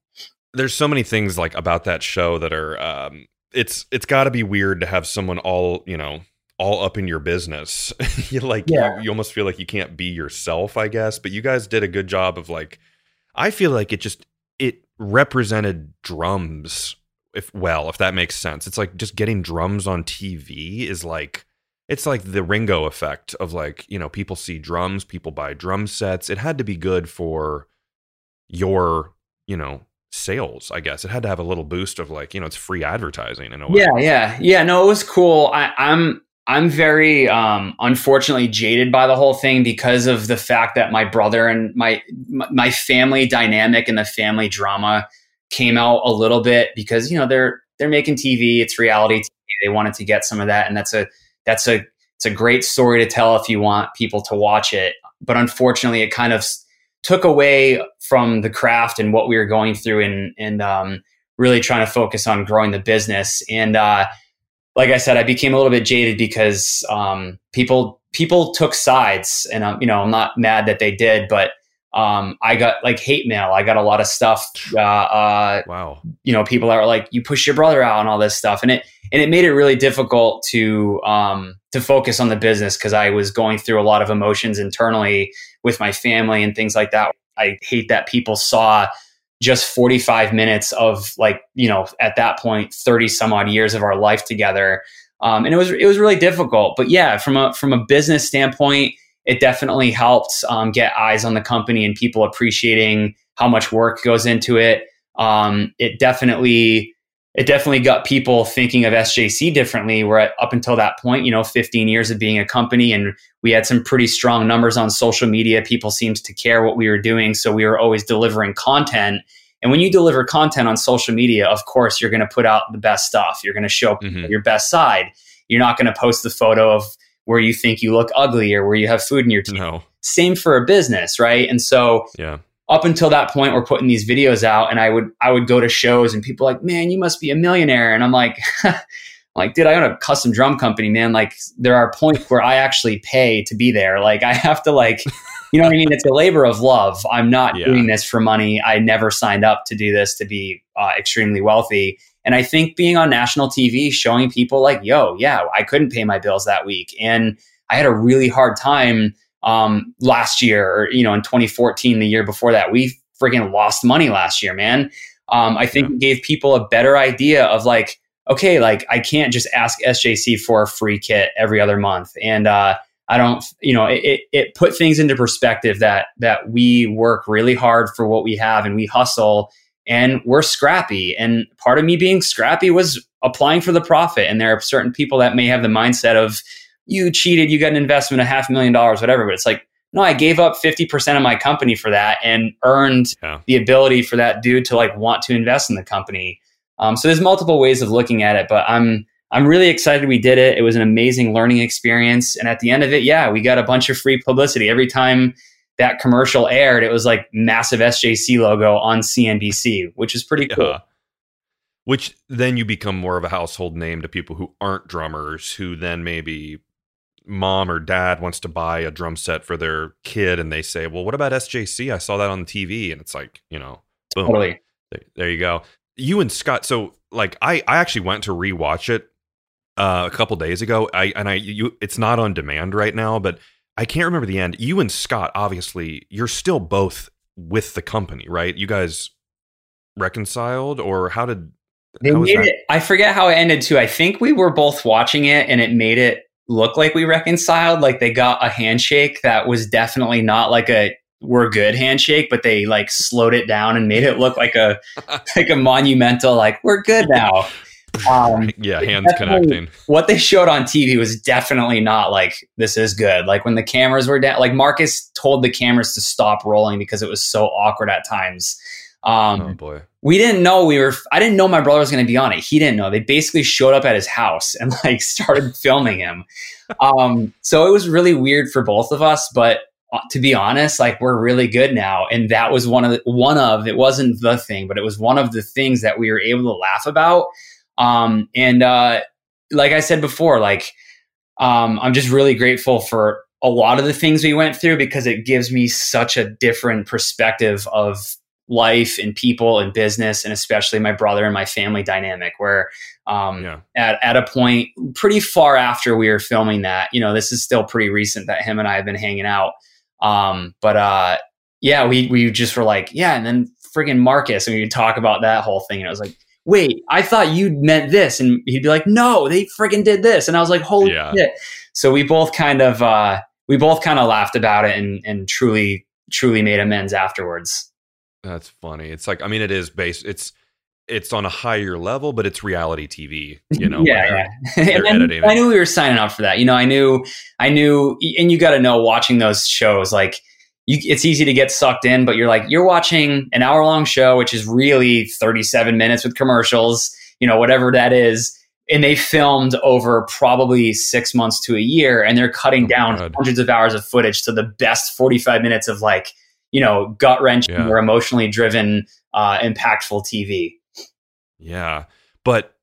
There's so many things like about that show that are. Um, it's it's got to be weird to have someone all you know all up in your business. you like yeah. you, you almost feel like you can't be yourself, I guess. But you guys did a good job of like I feel like it just it represented drums if well, if that makes sense. It's like just getting drums on TV is like it's like the Ringo effect of like, you know, people see drums, people buy drum sets. It had to be good for your, you know, sales, I guess. It had to have a little boost of like, you know, it's free advertising in a way. Yeah, yeah. Yeah, no, it was cool. I, I'm I'm very um, unfortunately jaded by the whole thing because of the fact that my brother and my my family dynamic and the family drama came out a little bit because you know they're they're making TV, it's reality TV. They wanted to get some of that, and that's a that's a it's a great story to tell if you want people to watch it. But unfortunately, it kind of took away from the craft and what we were going through, and and um, really trying to focus on growing the business. And uh, like I said, I became a little bit jaded because um, people people took sides, and um, you know I'm not mad that they did, but um, I got like hate mail. I got a lot of stuff. Uh, uh, wow. You know, people that were like, "You push your brother out" and all this stuff, and it and it made it really difficult to um, to focus on the business because I was going through a lot of emotions internally with my family and things like that. I hate that people saw just 45 minutes of like you know at that point 30 some odd years of our life together. Um, and it was it was really difficult. But yeah from a from a business standpoint it definitely helped um, get eyes on the company and people appreciating how much work goes into it. Um, it definitely it definitely got people thinking of SJC differently. Where up until that point, you know, 15 years of being a company, and we had some pretty strong numbers on social media. People seemed to care what we were doing, so we were always delivering content. And when you deliver content on social media, of course, you're going to put out the best stuff. You're going to show mm-hmm. your best side. You're not going to post the photo of where you think you look ugly or where you have food in your teeth. No. Same for a business, right? And so, yeah up until that point we're putting these videos out and i would i would go to shows and people like man you must be a millionaire. And i'm like like dude i own a custom drum company man. Like there are points where i actually pay to be there. Like i have to like you know what i mean? It's a labor of love. I'm not yeah. doing this for money. I never signed up to do this to be uh, extremely wealthy. And i think being on national tv showing people like yo yeah i couldn't pay my bills that week and i had a really hard time um, last year or, you know, in 2014, the year before that. We freaking lost money last year, man. Um, I think yeah. it gave people a better idea of like, okay, like I can't just ask SJC for a free kit every other month. And, uh, I don't, you know, it, it put things into perspective that, that we work really hard for what we have and we hustle and we're scrappy. And part of me being scrappy was applying for the profit. And there are certain people that may have the mindset of, you cheated, you got an investment of half a million dollars, whatever. But it's like, no, I gave up 50% of my company for that and earned yeah. the ability for that dude to like want to invest in the company. Um, so there's multiple ways of looking at it, but I'm I'm really excited we did it. It was an amazing learning experience. And at the end of it, yeah, we got a bunch of free publicity. Every time that commercial aired, it was like massive SJC logo on CNBC, which is pretty cool. Yeah. Which then you become more of a household name to people who aren't drummers, who then maybe mom or dad wants to buy a drum set for their kid and they say, "Well, what about SJC? I saw that on the TV." And it's like, you know, boom. Totally. There, there you go. You and Scott, so like I I actually went to rewatch it uh, a couple days ago. I and I you it's not on demand right now, but I can't remember the end. You and Scott, obviously, you're still both with the company, right? You guys reconciled or how did they made it I forget how it ended too. I think we were both watching it and it made it look like we reconciled. Like they got a handshake that was definitely not like a we're good handshake, but they like slowed it down and made it look like a like a monumental like we're good now. Um, yeah, hands connecting. What they showed on TV was definitely not like this is good. Like when the cameras were down, like Marcus told the cameras to stop rolling because it was so awkward at times. Um, oh boy. We didn't know we were. I didn't know my brother was going to be on it. He didn't know. They basically showed up at his house and like started filming him. Um, so it was really weird for both of us. But uh, to be honest, like we're really good now, and that was one of the, one of. It wasn't the thing, but it was one of the things that we were able to laugh about. Um, and uh, like I said before, like um, I'm just really grateful for a lot of the things we went through because it gives me such a different perspective of life and people and business and especially my brother and my family dynamic where um, yeah. at, at a point pretty far after we were filming that you know this is still pretty recent that him and i have been hanging out um, but uh, yeah we, we just were like yeah and then friggin marcus and we would talk about that whole thing and i was like wait i thought you meant this and he'd be like no they friggin did this and i was like holy yeah. shit so we both kind of uh, we both kind of laughed about it and, and truly truly made amends afterwards that's funny. It's like I mean, it is based. It's it's on a higher level, but it's reality TV. You know, yeah, yeah. I knew we were signing up for that. You know, I knew, I knew, and you got to know watching those shows like. You, it's easy to get sucked in, but you're like you're watching an hour long show, which is really 37 minutes with commercials, you know, whatever that is and they filmed over probably six months to a year and they're cutting oh down God. hundreds of hours of footage to the best 45 minutes of like you know gut wrenching yeah. or emotionally driven uh, impactful tv yeah. But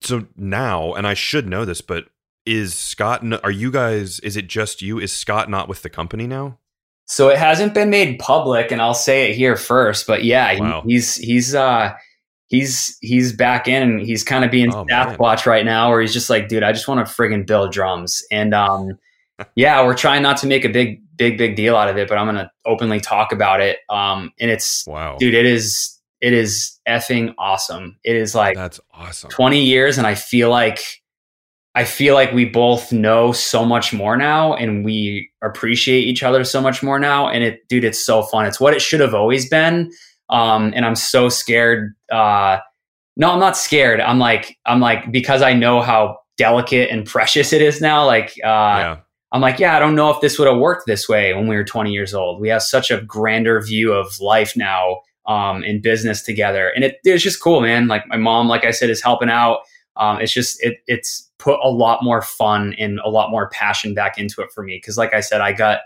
so now and i should know this but is scott are you guys is it just you? Is scott not with the company now? So it hasn't been made public and i'll say it here first but yeah wow. he, he's he's uh he's he's back in and he's kind of being oh, staff watch right now where he's just like dude i just want to friggin build drums. And um yeah we're trying not to make a big big big deal out of it but i'm gonna openly talk about it um and it's wow dude it is it is effing awesome it is like that's awesome 20 years and i feel like i feel like we both know so much more now and we appreciate each other so much more now and it dude it's so fun it's what it should have always been um, and I'm so scared. Uh, no, I'm not scared. I'm like, I'm like, because I know how delicate and precious it is now. Like, uh, yeah. I'm like, yeah, I don't know if this would have worked this way when we were 20 years old. We have such a grander view of life now um, in business together, and it, it's just cool, man. Like my mom, like I said, is helping out. Um, it's just it, it's put a lot more fun and a lot more passion back into it for me because, like I said, I got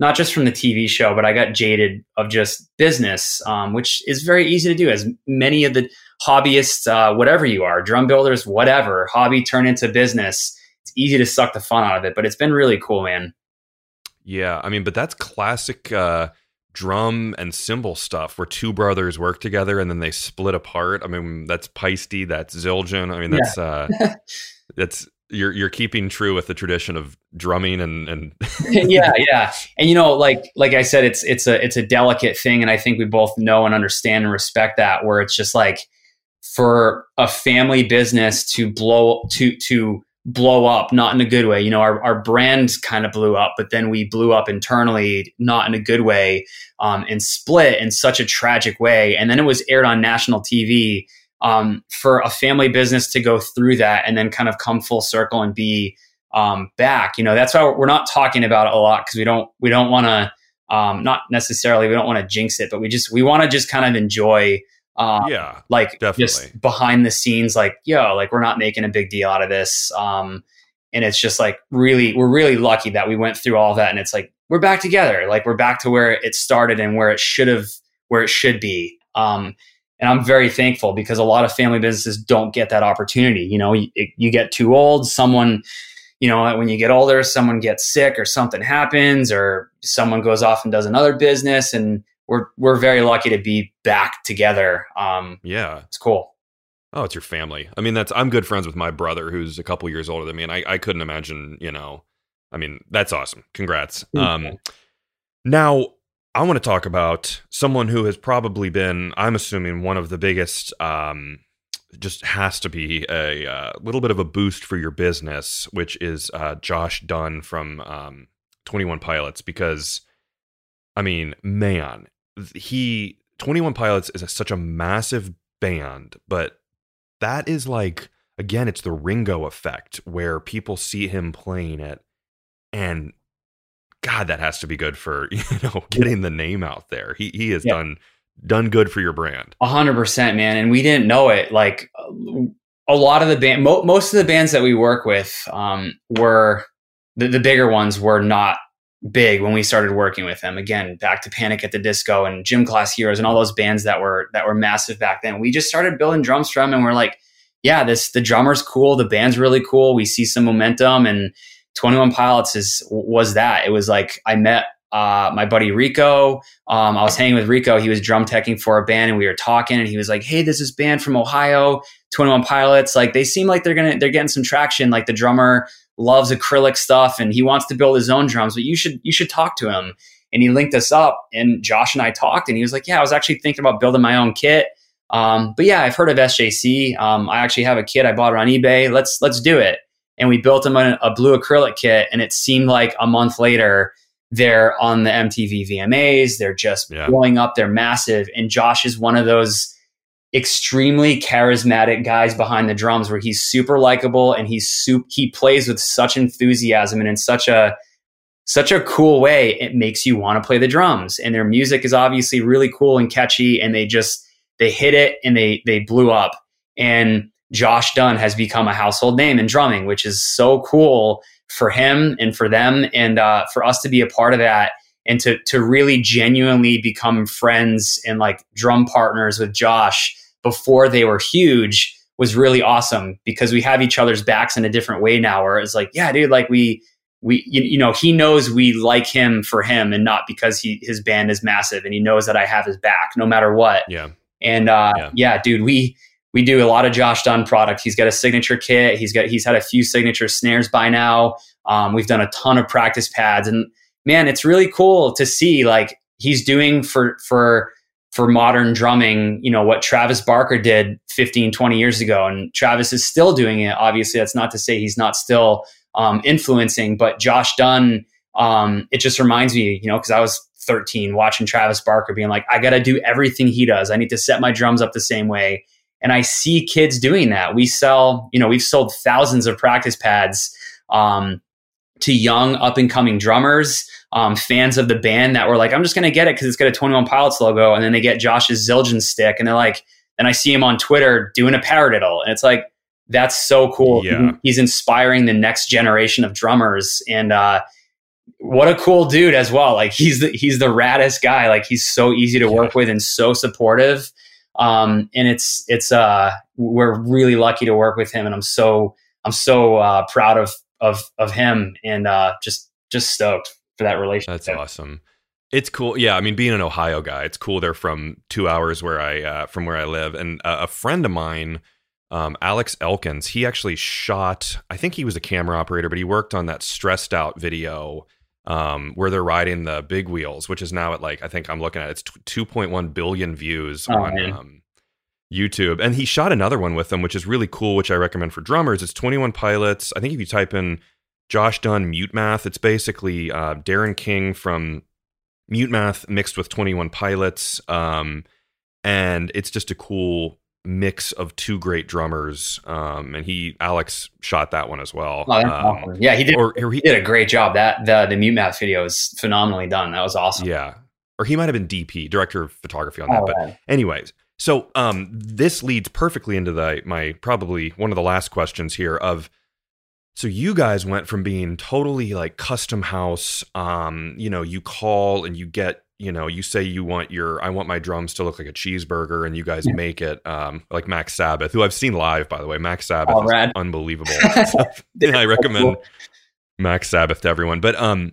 not just from the TV show, but I got jaded of just business, um, which is very easy to do. As many of the hobbyists, uh, whatever you are, drum builders, whatever, hobby turn into business. It's easy to suck the fun out of it, but it's been really cool, man. Yeah, I mean, but that's classic uh, drum and cymbal stuff where two brothers work together and then they split apart. I mean, that's Paiste, that's Zildjian. I mean, that's yeah. uh, that's you're you're keeping true with the tradition of drumming and and yeah yeah and you know like like i said it's it's a it's a delicate thing and i think we both know and understand and respect that where it's just like for a family business to blow to to blow up not in a good way you know our, our brand kind of blew up but then we blew up internally not in a good way um, and split in such a tragic way and then it was aired on national tv um, for a family business to go through that and then kind of come full circle and be um, back. You know, that's why we're not talking about it a lot because we don't we don't want to um, not necessarily we don't want to jinx it, but we just we want to just kind of enjoy. Uh, yeah, like definitely. just behind the scenes, like yo, like we're not making a big deal out of this. Um, and it's just like really, we're really lucky that we went through all that, and it's like we're back together, like we're back to where it started and where it should have, where it should be. Um, and I'm very thankful because a lot of family businesses don't get that opportunity. You know, you, you get too old, someone, you know, when you get older, someone gets sick or something happens or someone goes off and does another business. And we're, we're very lucky to be back together. Um, yeah. It's cool. Oh, it's your family. I mean, that's, I'm good friends with my brother who's a couple years older than me. And I, I couldn't imagine, you know, I mean, that's awesome. Congrats. Um, now, I want to talk about someone who has probably been, I'm assuming, one of the biggest, um, just has to be a uh, little bit of a boost for your business, which is uh, Josh Dun from um, 21 Pilots. Because, I mean, man, he, 21 Pilots is a, such a massive band, but that is like, again, it's the Ringo effect where people see him playing it and God, that has to be good for you know getting the name out there. He he has yeah. done done good for your brand. A hundred percent, man. And we didn't know it. Like a lot of the band, mo- most of the bands that we work with um, were the, the bigger ones were not big when we started working with them. Again, back to Panic at the Disco and Gym Class Heroes and all those bands that were that were massive back then. We just started building drums from, and we're like, yeah, this the drummer's cool, the band's really cool. We see some momentum and 21 Pilots is was that. It was like I met uh, my buddy Rico. Um, I was hanging with Rico. He was drum teching for a band, and we were talking. And he was like, "Hey, this is band from Ohio, Twenty One Pilots. Like they seem like they're gonna they're getting some traction. Like the drummer loves acrylic stuff, and he wants to build his own drums. But you should you should talk to him." And he linked us up, and Josh and I talked, and he was like, "Yeah, I was actually thinking about building my own kit." Um, but yeah, I've heard of SJC. Um, I actually have a kit. I bought it on eBay. Let's let's do it and we built him a, a blue acrylic kit. And it seemed like a month later, they're on the MTV VMAs. They're just yeah. blowing up. They're massive. And Josh is one of those extremely charismatic guys behind the drums where he's super likable and he's soup he plays with such enthusiasm and in such a such a cool way it makes you want to play the drums. And their music is obviously really cool and catchy and they just they hit it and they they blew up. And Josh Dun has become a household name in drumming which is so cool for him and for them and uh, for us to be a part of that and to to really genuinely become friends and like drum partners with Josh before they were huge was really awesome because we have each other's backs in a different way now where it's like yeah dude like we we you, you know he knows we like him for him and not because he his band is massive and he knows that I have his back no matter what yeah and uh yeah, yeah dude we we do a lot of Josh Dun product. He's got a signature kit. He's got he's had a few signature snares by now. Um, we've done a ton of practice pads, and man, it's really cool to see like he's doing for for for modern drumming, you know, what Travis Barker did 15, 20 years ago. And Travis is still doing it. Obviously, that's not to say he's not still um, influencing, but Josh Dun, um, it just reminds me, you know, because I was 13 watching Travis Barker being like, I got to do everything he does. I need to set my drums up the same way. And I see kids doing that. We sell, you know, we've sold thousands of practice pads um, to young up and coming drummers um, fans of the band that were like, I'm just going to get it because it's got a 21 Pilots logo. And then they get Josh's Zildjian stick and they're like, and I see him on Twitter doing a paradiddle. And it's like, that's so cool. Yeah. He's inspiring the next generation of drummers. And, uh, what a cool dude as well. Like he's the, he's the raddest guy. Like he's so easy to work with and so supportive. Um, and it's, it's, uh, we're really lucky to work with him. And I'm so, I'm so, uh, proud of, of, of him and, uh, just, just stoked for that relationship. That's awesome. It's cool. Yeah, I mean, being an Ohio guy, it's cool. They're from two hours where I uh, from where I live, and uh, a friend of mine, um, Alex Elkins, he actually shot. I think he was a camera operator, but he worked on that stressed out video um, where they're riding the big wheels, which is now at like I think I'm looking at it's 2.1 billion views oh, on um, YouTube, and he shot another one with them, which is really cool, which I recommend for drummers. It's 21 Pilots. I think if you type in Josh Dun Mute Math. It's basically uh, Darren King from Mute Math mixed with 21 Pilots. Um, and it's just a cool mix of two great drummers. Um, and he, Alex, shot that one as well. Oh, um, awesome. Yeah, he did. Or, or he did a great job. That the the Mute Math video is phenomenally done. That was awesome. Yeah, or he might have been DP, director of photography on that. Oh, but right. anyways, so um, this leads perfectly into the my probably one of the last questions here of so you guys went from being totally like custom house um you know you call and you get you know you say you want your i want my drums to look like a cheeseburger and you guys yeah. make it um like Mac Sabbath who i've seen live by the way. Mac Sabbath oh, is unbelievable. I recommend Mac Sabbath to everyone. But um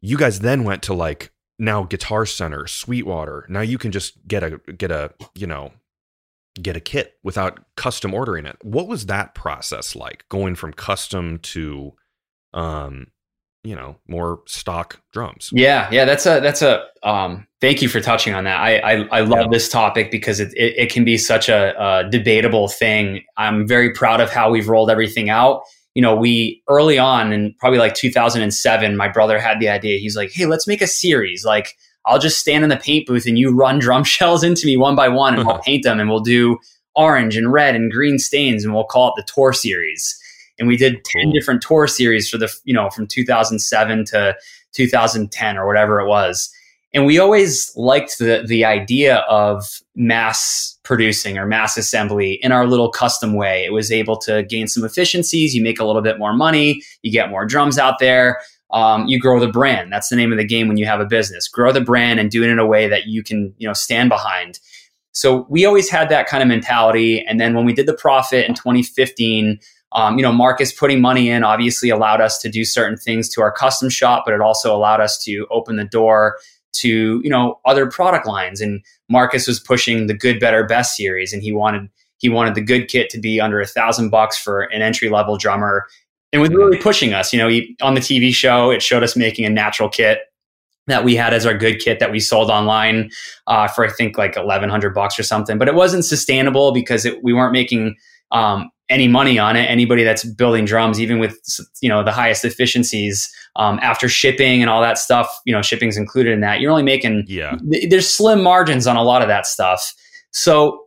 you guys then went to like now guitar center sweetwater. Now you can just get a get a you know get a kit without custom ordering it. What was that process like going from custom to um you know more stock drums? Yeah yeah that's a that's a um thank you for touching on that. I i, I love yeah. this topic because it, it, it, can be such a, a debatable thing. I'm very proud of how we've rolled everything out. You know we early on in probably like 2007 my brother had the idea. He's like hey let's make a series. Like I'll just stand in the paint booth and you run drum shells into me one by one and I'll paint them and we'll do orange and red and green stains and we'll call it the tour series. And we did 10 different tour series for the, you know, from 2007 to 2010 or whatever it was. And we always liked the, the idea of mass producing or mass assembly in our little custom way. It was able to gain some efficiencies. You make a little bit more money. You get more drums out there um, you grow the brand. That's the name of the game when you have a business. Grow the brand and do it in a way that you can, you know, stand behind. So we always had that kind of mentality. And then when we did the profit in 2015, um, you know, Marcus putting money in obviously allowed us to do certain things to our custom shop, but it also allowed us to open the door to, you know, other product lines. And Marcus was pushing the good, better, best series, and he wanted he wanted the good kit to be under a thousand bucks for an entry level drummer and was really pushing us. You know, he, on the TV show, it showed us making a natural kit that we had as our good kit that we sold online uh, for I think like eleven hundred bucks or something. But it wasn't sustainable because it, we weren't making um, any money on it. Anybody that's building drums, even with you know the highest efficiencies, um, after shipping and all that stuff, you know, shipping's included in that. You're only making yeah. Th- there's slim margins on a lot of that stuff. So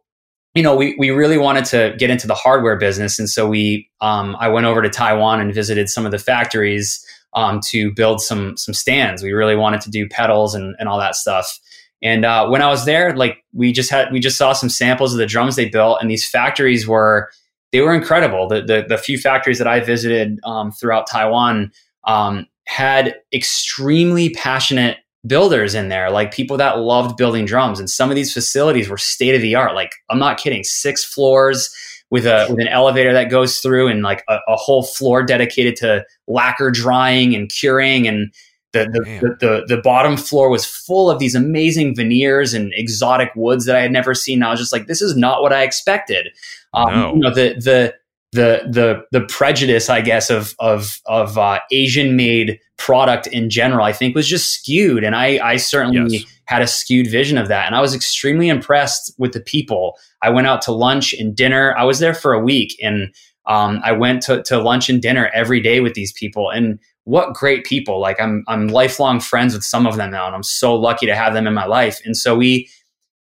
you know, we, we really wanted to get into the hardware business. And so we, um, I went over to Taiwan and visited some of the factories um, to build some, some stands. We really wanted to do pedals and, and all that stuff. And uh, when I was there, like we just had, we just saw some samples of the drums they built, and these factories were, they were incredible. The the, the few factories that I visited um, throughout Taiwan um, had extremely passionate builders in there, like people that loved building drums. And some of these facilities were state of the art. Like I'm not kidding, six floors with a with an elevator that goes through, and like a, a whole floor dedicated to lacquer drying and curing and the the, the, the, the, bottom floor was full of these amazing veneers and exotic woods that I had never seen. And I was just like, this is not what I expected. Um, no. You know, the the the the the prejudice, I guess, of of of uh, Asian made product in general, I think was just skewed, and I I certainly yes. had a skewed vision of that, and I was extremely impressed with the people. I went out to lunch and dinner. I was there for a week, and um, I went to, to lunch and dinner every day with these people, and what great people! Like I'm I'm lifelong friends with some of them now, and I'm so lucky to have them in my life. And so we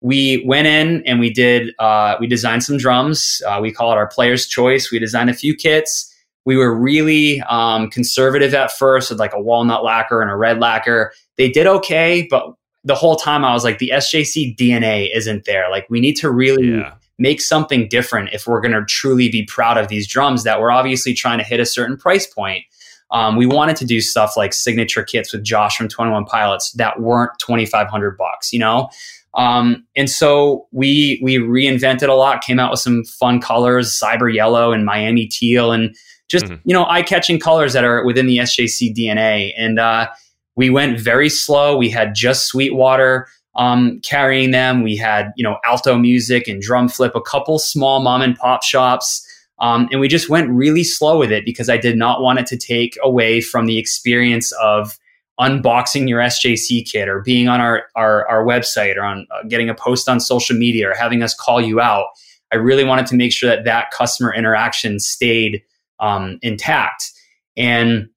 we went in and we did uh, we designed some drums. Uh, we call it our player's choice. We designed a few kits. We were really um, conservative at first with like a walnut lacquer and a red lacquer. They did okay, but the whole time I was like, the SJC DNA isn't there. Like we need to really yeah. make something different if we're going to truly be proud of these drums that we're obviously trying to hit a certain price point. Um, we wanted to do stuff like signature kits with Josh from 21 Pilots that weren't 2,500 bucks, you know? Um, and so we, we reinvented a lot, came out with some fun colors, cyber yellow and Miami teal and just, mm-hmm. you know, eye catching colors that are within the SJC DNA. And, uh, we went very slow. We had just Sweetwater, um, carrying them. We had, you know, alto music and drum flip, a couple small mom and pop shops. Um, and we just went really slow with it because I did not want it to take away from the experience of unboxing your SJC kit or being on our, our, our website or on uh, getting a post on social media or having us call you out. I really wanted to make sure that that customer interaction stayed um, intact. And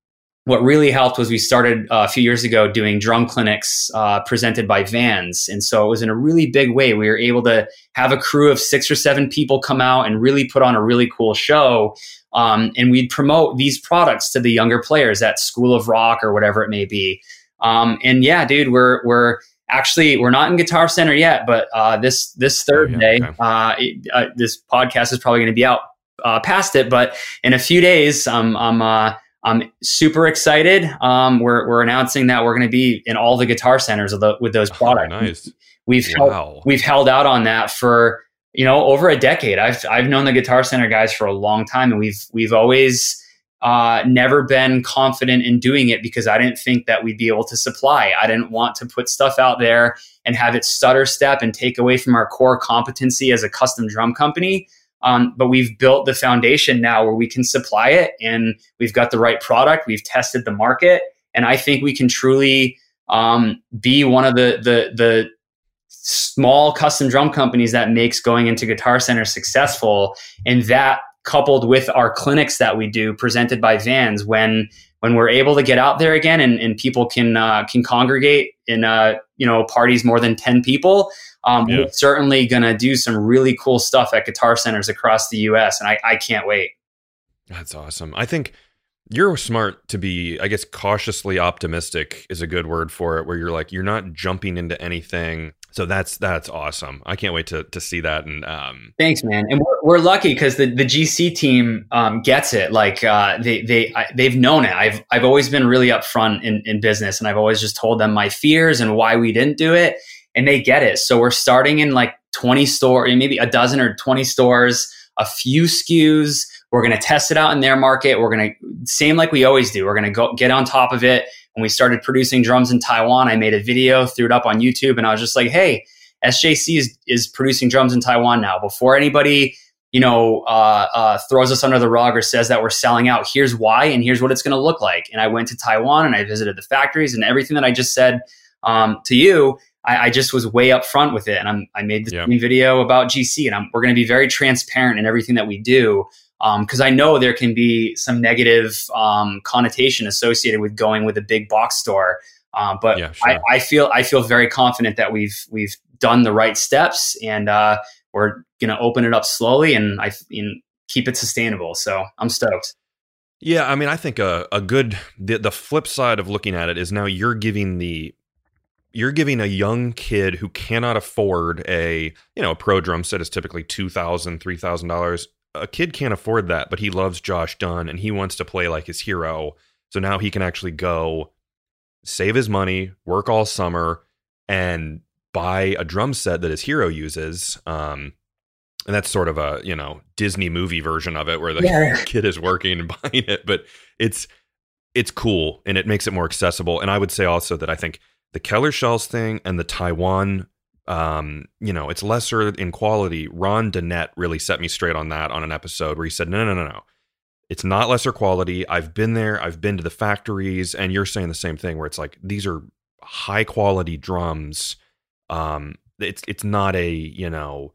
what really helped was we started uh, a few years ago doing drum clinics uh, presented by Vans. And so it was in a really big way. We were able to have a crew of six or seven people come out and really put on a really cool show. Um, and we'd promote these products to the younger players at School of Rock or whatever it may be. Um, and yeah, dude, we're, we're, actually we're not in guitar center yet but uh, this this thursday oh, yeah, okay. uh, it, uh, this podcast is probably going to be out uh, past it but in a few days um, i'm uh, I'm super excited. Um, we're, we're announcing that we're going to be in all the guitar centers the, with those oh, products. Oh, nice. We've wow. held, we've held out on that for you know over a decade. I've I've known the Guitar Center guys for a long time, and we've we've always uh, never been confident in doing it because I didn't think that we'd be able to supply. I didn't want to put stuff out there and have it stutter step and take away from our core competency as a custom drum company. Um, but we've built the foundation now where we can supply it and we've got the right product. We've tested the market. And I think we can truly um, be one of the, the, the small custom drum companies that makes going into Guitar Center successful. And that coupled with our clinics that we do presented by Vans when when we're able to get out there again and, and people can uh, can congregate in uh, you know parties more than 10 people um, yeah. We're certainly going to do some really cool stuff at guitar centers across the US, and I, I can't wait. That's awesome. I think you're smart to be, I guess, cautiously optimistic is a good word for it, where you're like, you're not jumping into anything. So that's that's awesome. I can't wait to to see that. And um, thanks, man. And we're, we're lucky because the, the GC team um, gets it. Like uh, they they I, they've known it. I've I've always been really upfront in in business, and I've always just told them my fears and why we didn't do it and they get it. So we're starting in like 20 store, maybe a dozen or 20 stores, a few SKUs. We're to test it out in their market. We're to same like we always do. We're to go get on top of it. When we started producing drums in Taiwan, I made a video, threw it up on YouTube, and I was just like, "Hey, SJC is is producing drums in Taiwan now. Before anybody, you know, uh, uh, throws us under the rug or says that we're selling out, here's why, and here's what it's going to look like." And I went to Taiwan and I visited the factories and everything that I just said um, to you I, I, just was way upfront with it, and I'm, I made the yeah. video about GC, and I'm, we're going to be very transparent in everything that we do because um, I know there can be some negative um, connotation associated with going with a big box store. Uh, but yeah, sure. I, I, feel I feel very confident that we've we've done the right steps, and uh, we're gonna open it up slowly and I know, keep it sustainable. So I'm stoked. Yeah, I mean, I think a, a good the, the flip side of looking at it is now you're giving the you're giving a young kid who cannot afford a you know a pro drum set is typically two thousand three thousand dollars a kid can't afford that but he loves josh dun and he wants to play like his hero. So now he can actually go save his money work all summer and buy a drum set that his hero uses. Um, and that's sort of a you know disney movie version of it where the Yeah. kid is working and buying it but it's it's cool and it makes it more accessible. And i would say also that i think the keller shells thing and the taiwan um, you know it's lesser in quality. Ron Dennett really set me straight on that on an episode where he said no no no no no. It's not lesser quality. I've been there. I've been to the factories. And you're saying the same thing where it's like these are high quality drums. Um it's it's not a you know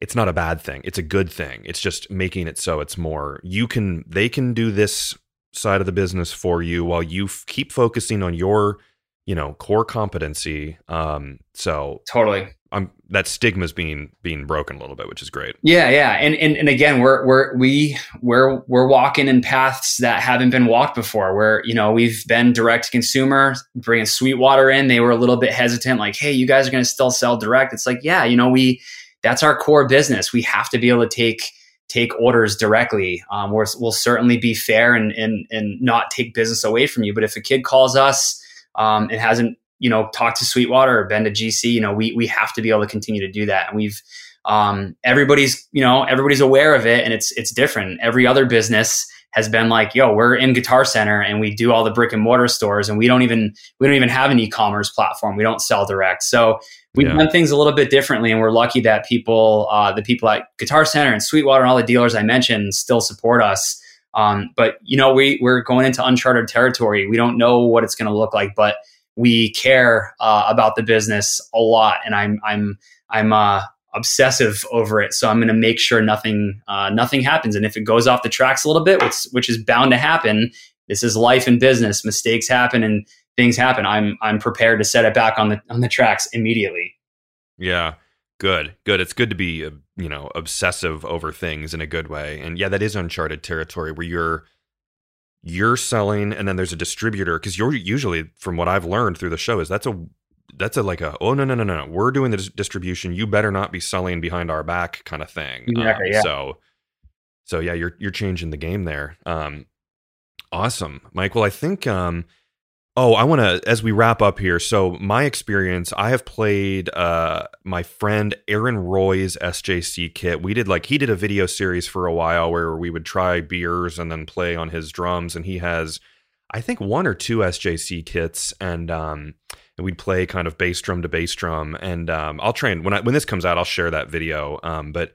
it's not a bad thing. It's a good thing. It's just making it so it's more you can they can do this side of the business for you while you f- keep focusing on your you know core competency um so Totally. i'm that stigma's being being broken a little bit which is great Yeah, yeah, and and and again, we're we're we we're we're walking in paths that haven't been walked before. Where you know we've been direct to consumer, bringing Sweetwater in. They were a little bit hesitant, like, "Hey, you guys are going to still sell direct?" It's like, yeah, you know, we that's our core business. We have to be able to take take orders directly. Um, we're, we'll certainly be fair and and and not take business away from you. But if a kid calls us um, and hasn't you know talked to Sweetwater or been to GC, you know, we we have to be able to continue to do that, and we've um, everybody's you know everybody's aware of it and it's it's different. Every other business has been like yo we're in guitar center and we do all the brick and mortar stores and we don't even we don't even have an e-commerce platform. We don't sell direct. So we've Yeah. done things a little bit differently and we're lucky that people uh, the people at guitar center and sweetwater and all the dealers i mentioned still support us um, but you know we we're going into uncharted territory we don't know what it's going to look like but we care uh, about the business a lot and i'm i'm i'm uh, obsessive over it. So I'm going to make sure nothing uh, nothing happens. And if it goes off the tracks a little bit, which which is bound to happen, this is life and business. Mistakes happen and things happen. I'm I'm prepared to set it back on the on the tracks immediately. Yeah, good, good. It's good to be, uh, you know, obsessive over things in a good way. And yeah, that is uncharted territory where you're you're selling, and then there's a distributor because you're usually, from what I've learned through the show, is that's a that's a like a oh no no no no we're doing the dis- distribution. You better not be selling behind our back kind of thing. Exactly, yeah. So so yeah, you're you're changing the game there. Um, awesome, Mike. Well, I think um. Oh, I want to as we wrap up here. So, my experience, I have played uh my friend Aaron Roy's SJC kit. We did like he did a video series for a while where we would try beers and then play on his drums and he has I think one or two SJC kits and um and we'd play kind of bass drum to bass drum and um I'll try and when I when this comes out I'll share that video um but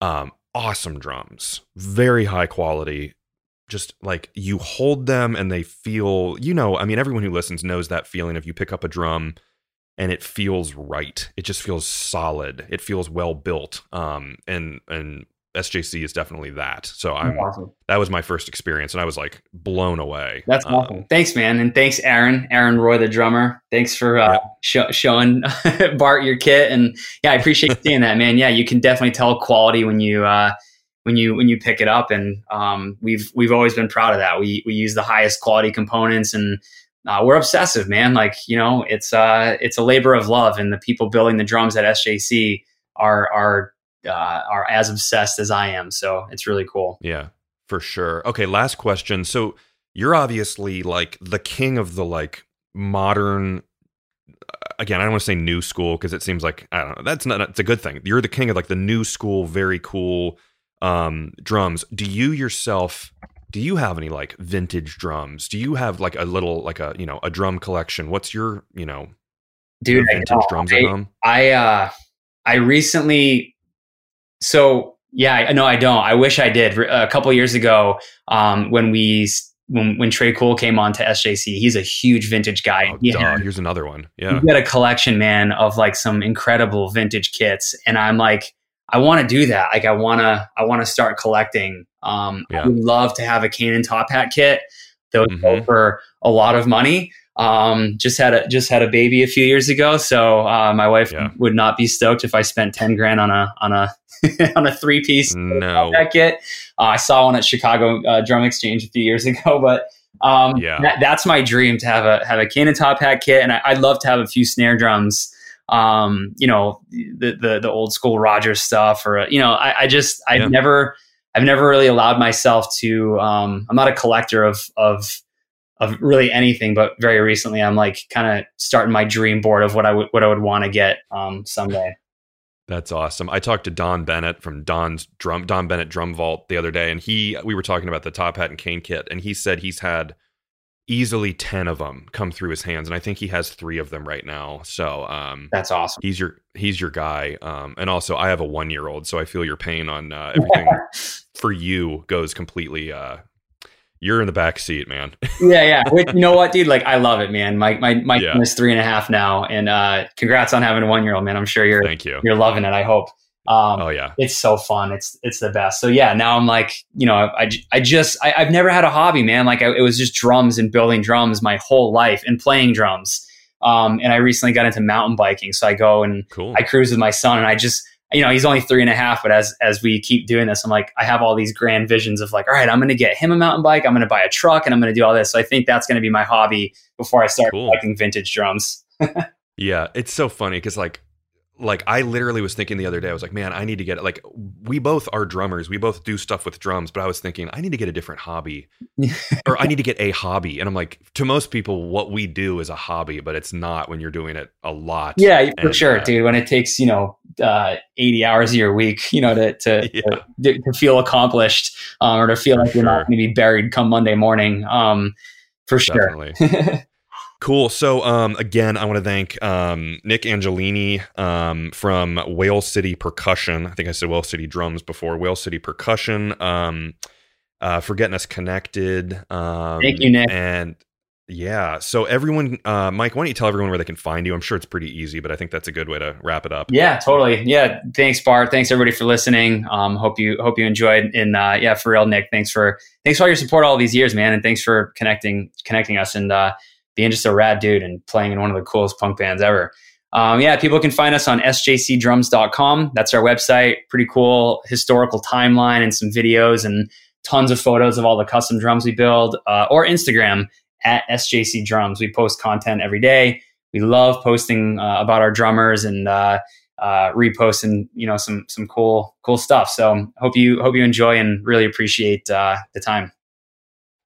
um awesome drums. Very high quality just like you hold them and they feel you know i mean everyone who listens knows that feeling if you pick up a drum and it feels right it just feels solid it feels well built um and and sjc is definitely that so i'm awesome. that was my first experience and i was like blown away That's Um, awesome. Thanks, man, and thanks, Aaron. Aaron Roy, the drummer. Thanks for uh, Yep. sho- showing Bart your kit, and yeah, I appreciate seeing that, man. Yeah, you can definitely tell quality when you uh, when you when you pick it up, and um, we've we've always been proud of that. We we use the highest quality components, and uh, we're obsessive, man. Like you know, it's uh, it's a labor of love, and the people building the drums at SJC are are uh, are as obsessed as I am. So it's really cool. Yeah, for sure. Okay, last question. So you're obviously like the king of the like modern again, I don't want to say new school because it seems like I don't know. That's not it's a good thing. You're the king of like the new school, very cool um drums. Do you yourself do you have any like vintage drums? Do you have like a little like a, you know, a drum collection? What's your, you know, Dude, your vintage drums I- at home? I uh I recently so yeah, no I don't. I wish I did. A couple years ago um when we when when Tré Cool came on to SJC, he's a huge vintage guy. Oh, He had- here's another one. Yeah. he had a collection, man, of like some incredible vintage kits, and I'm like, I want to do that. Like, I wanna, I want to start collecting. Um, Yeah. I would love to have a Canon top hat kit that would go for a lot of money. Um, just had a just had a baby a few years ago, so uh, my wife Yeah. would not be stoked if I spent ten grand on a on a on a three piece No. that kit. Uh, I saw one at Chicago uh, Drum Exchange a few years ago, but um, Yeah. that, that's my dream to have a have a Cannon top hat kit, and I, I'd love to have a few snare drums. Um, you know, the the the old school Rogers stuff, or you know, I, I just I've Yeah. never I've never really allowed myself to. Um, I'm not a collector of of of really anything, but very recently I'm like kind of starting my dream board of what I would what I would want to get um, someday. That's awesome. I talked to Don Bennett from Don's drum Don Bennett Drum Vault the other day, and he we were talking about the top hat and cane kit, and he said he's had easily ten of them come through his hands, and I think he has three of them right now. So um, That's awesome. he's your he's your guy. Um, and also I have a one year old, so I feel your pain on uh, everything for you goes completely. Uh, you're in the back seat, man. yeah, yeah. Which, you know what, dude? Like, I love it, man. My my my Yeah. is three and a half now, and uh, congrats on having a one year old, man. I'm sure you're Thank you. you're loving it. I hope. Um, Oh yeah, it's so fun. It's it's the best. So yeah, now I'm like, you know, I, I, I just I, I've never had a hobby, man. Like I, it was just drums and building drums my whole life and playing drums. Um, and I recently got into mountain biking, so I go and cool. I cruise with my son, and I just you know he's only three and a half, but as as we keep doing this, I'm like I have all these grand visions of like, all right, I'm going to get him a mountain bike, I'm going to buy a truck, and I'm going to do all this. So I think that's going to be my hobby before I start Cool. collecting vintage drums. Yeah, it's so funny because like like I literally was thinking the other day, I was like, man, I need to get like we both are drummers, we both do stuff with drums, but I was thinking I need to get a different hobby, or I need to get a hobby, and I'm like, to most people, what we do is a hobby, but it's not when you're doing it a lot. Yeah, for And, sure, uh, dude. When it takes you know uh, eighty hours of your week, you know, to to, Yeah. to, to feel accomplished um, or to feel For like you're not going to be buried come Monday morning, um, for sure. definitely. Cool. So, um, again, I want to thank um, Nick Angelini um, from Whale City Percussion. I think I said Whale City Drums before. Whale City Percussion um, uh, for getting us connected. Um, Thank you, Nick. And yeah, so everyone, uh, Mike, why don't you tell everyone where they can find you? I'm sure it's pretty easy, but I think that's a good way to wrap it up. yeah, totally. Yeah, thanks, Bart. Thanks everybody for listening. Um, hope you hope you enjoyed. And uh, yeah, for real, Nick. Thanks for thanks for all your support all these years, man. And thanks for connecting connecting us and uh, being just a rad dude and playing in one of the coolest punk bands ever. Um, yeah, people can find us on sjcdrums.com. That's our website. Pretty cool historical timeline and some videos and tons of photos of all the custom drums we build. Uh, or Instagram at sjcdrums. We post content every day. We love posting uh, about our drummers and uh, uh, reposting, you know, some some cool cool stuff. So hope you hope you enjoy and really appreciate uh, the time.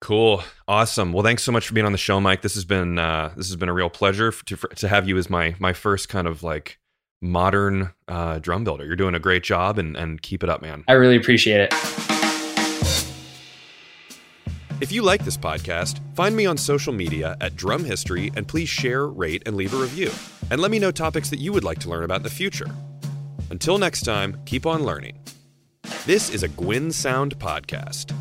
Cool, awesome. Well, thanks so much for being on the show, Mike. This has been uh, this has been a real pleasure to to have you as my my first kind of like modern uh, drum builder. You're doing a great job, and and keep it up, man. I really appreciate it. If you like this podcast, find me on social media at Drum History, and please share, rate, and leave a review. And let me know topics that you would like to learn about in the future. Until next time, keep on learning. This is a Gwyn Sound podcast.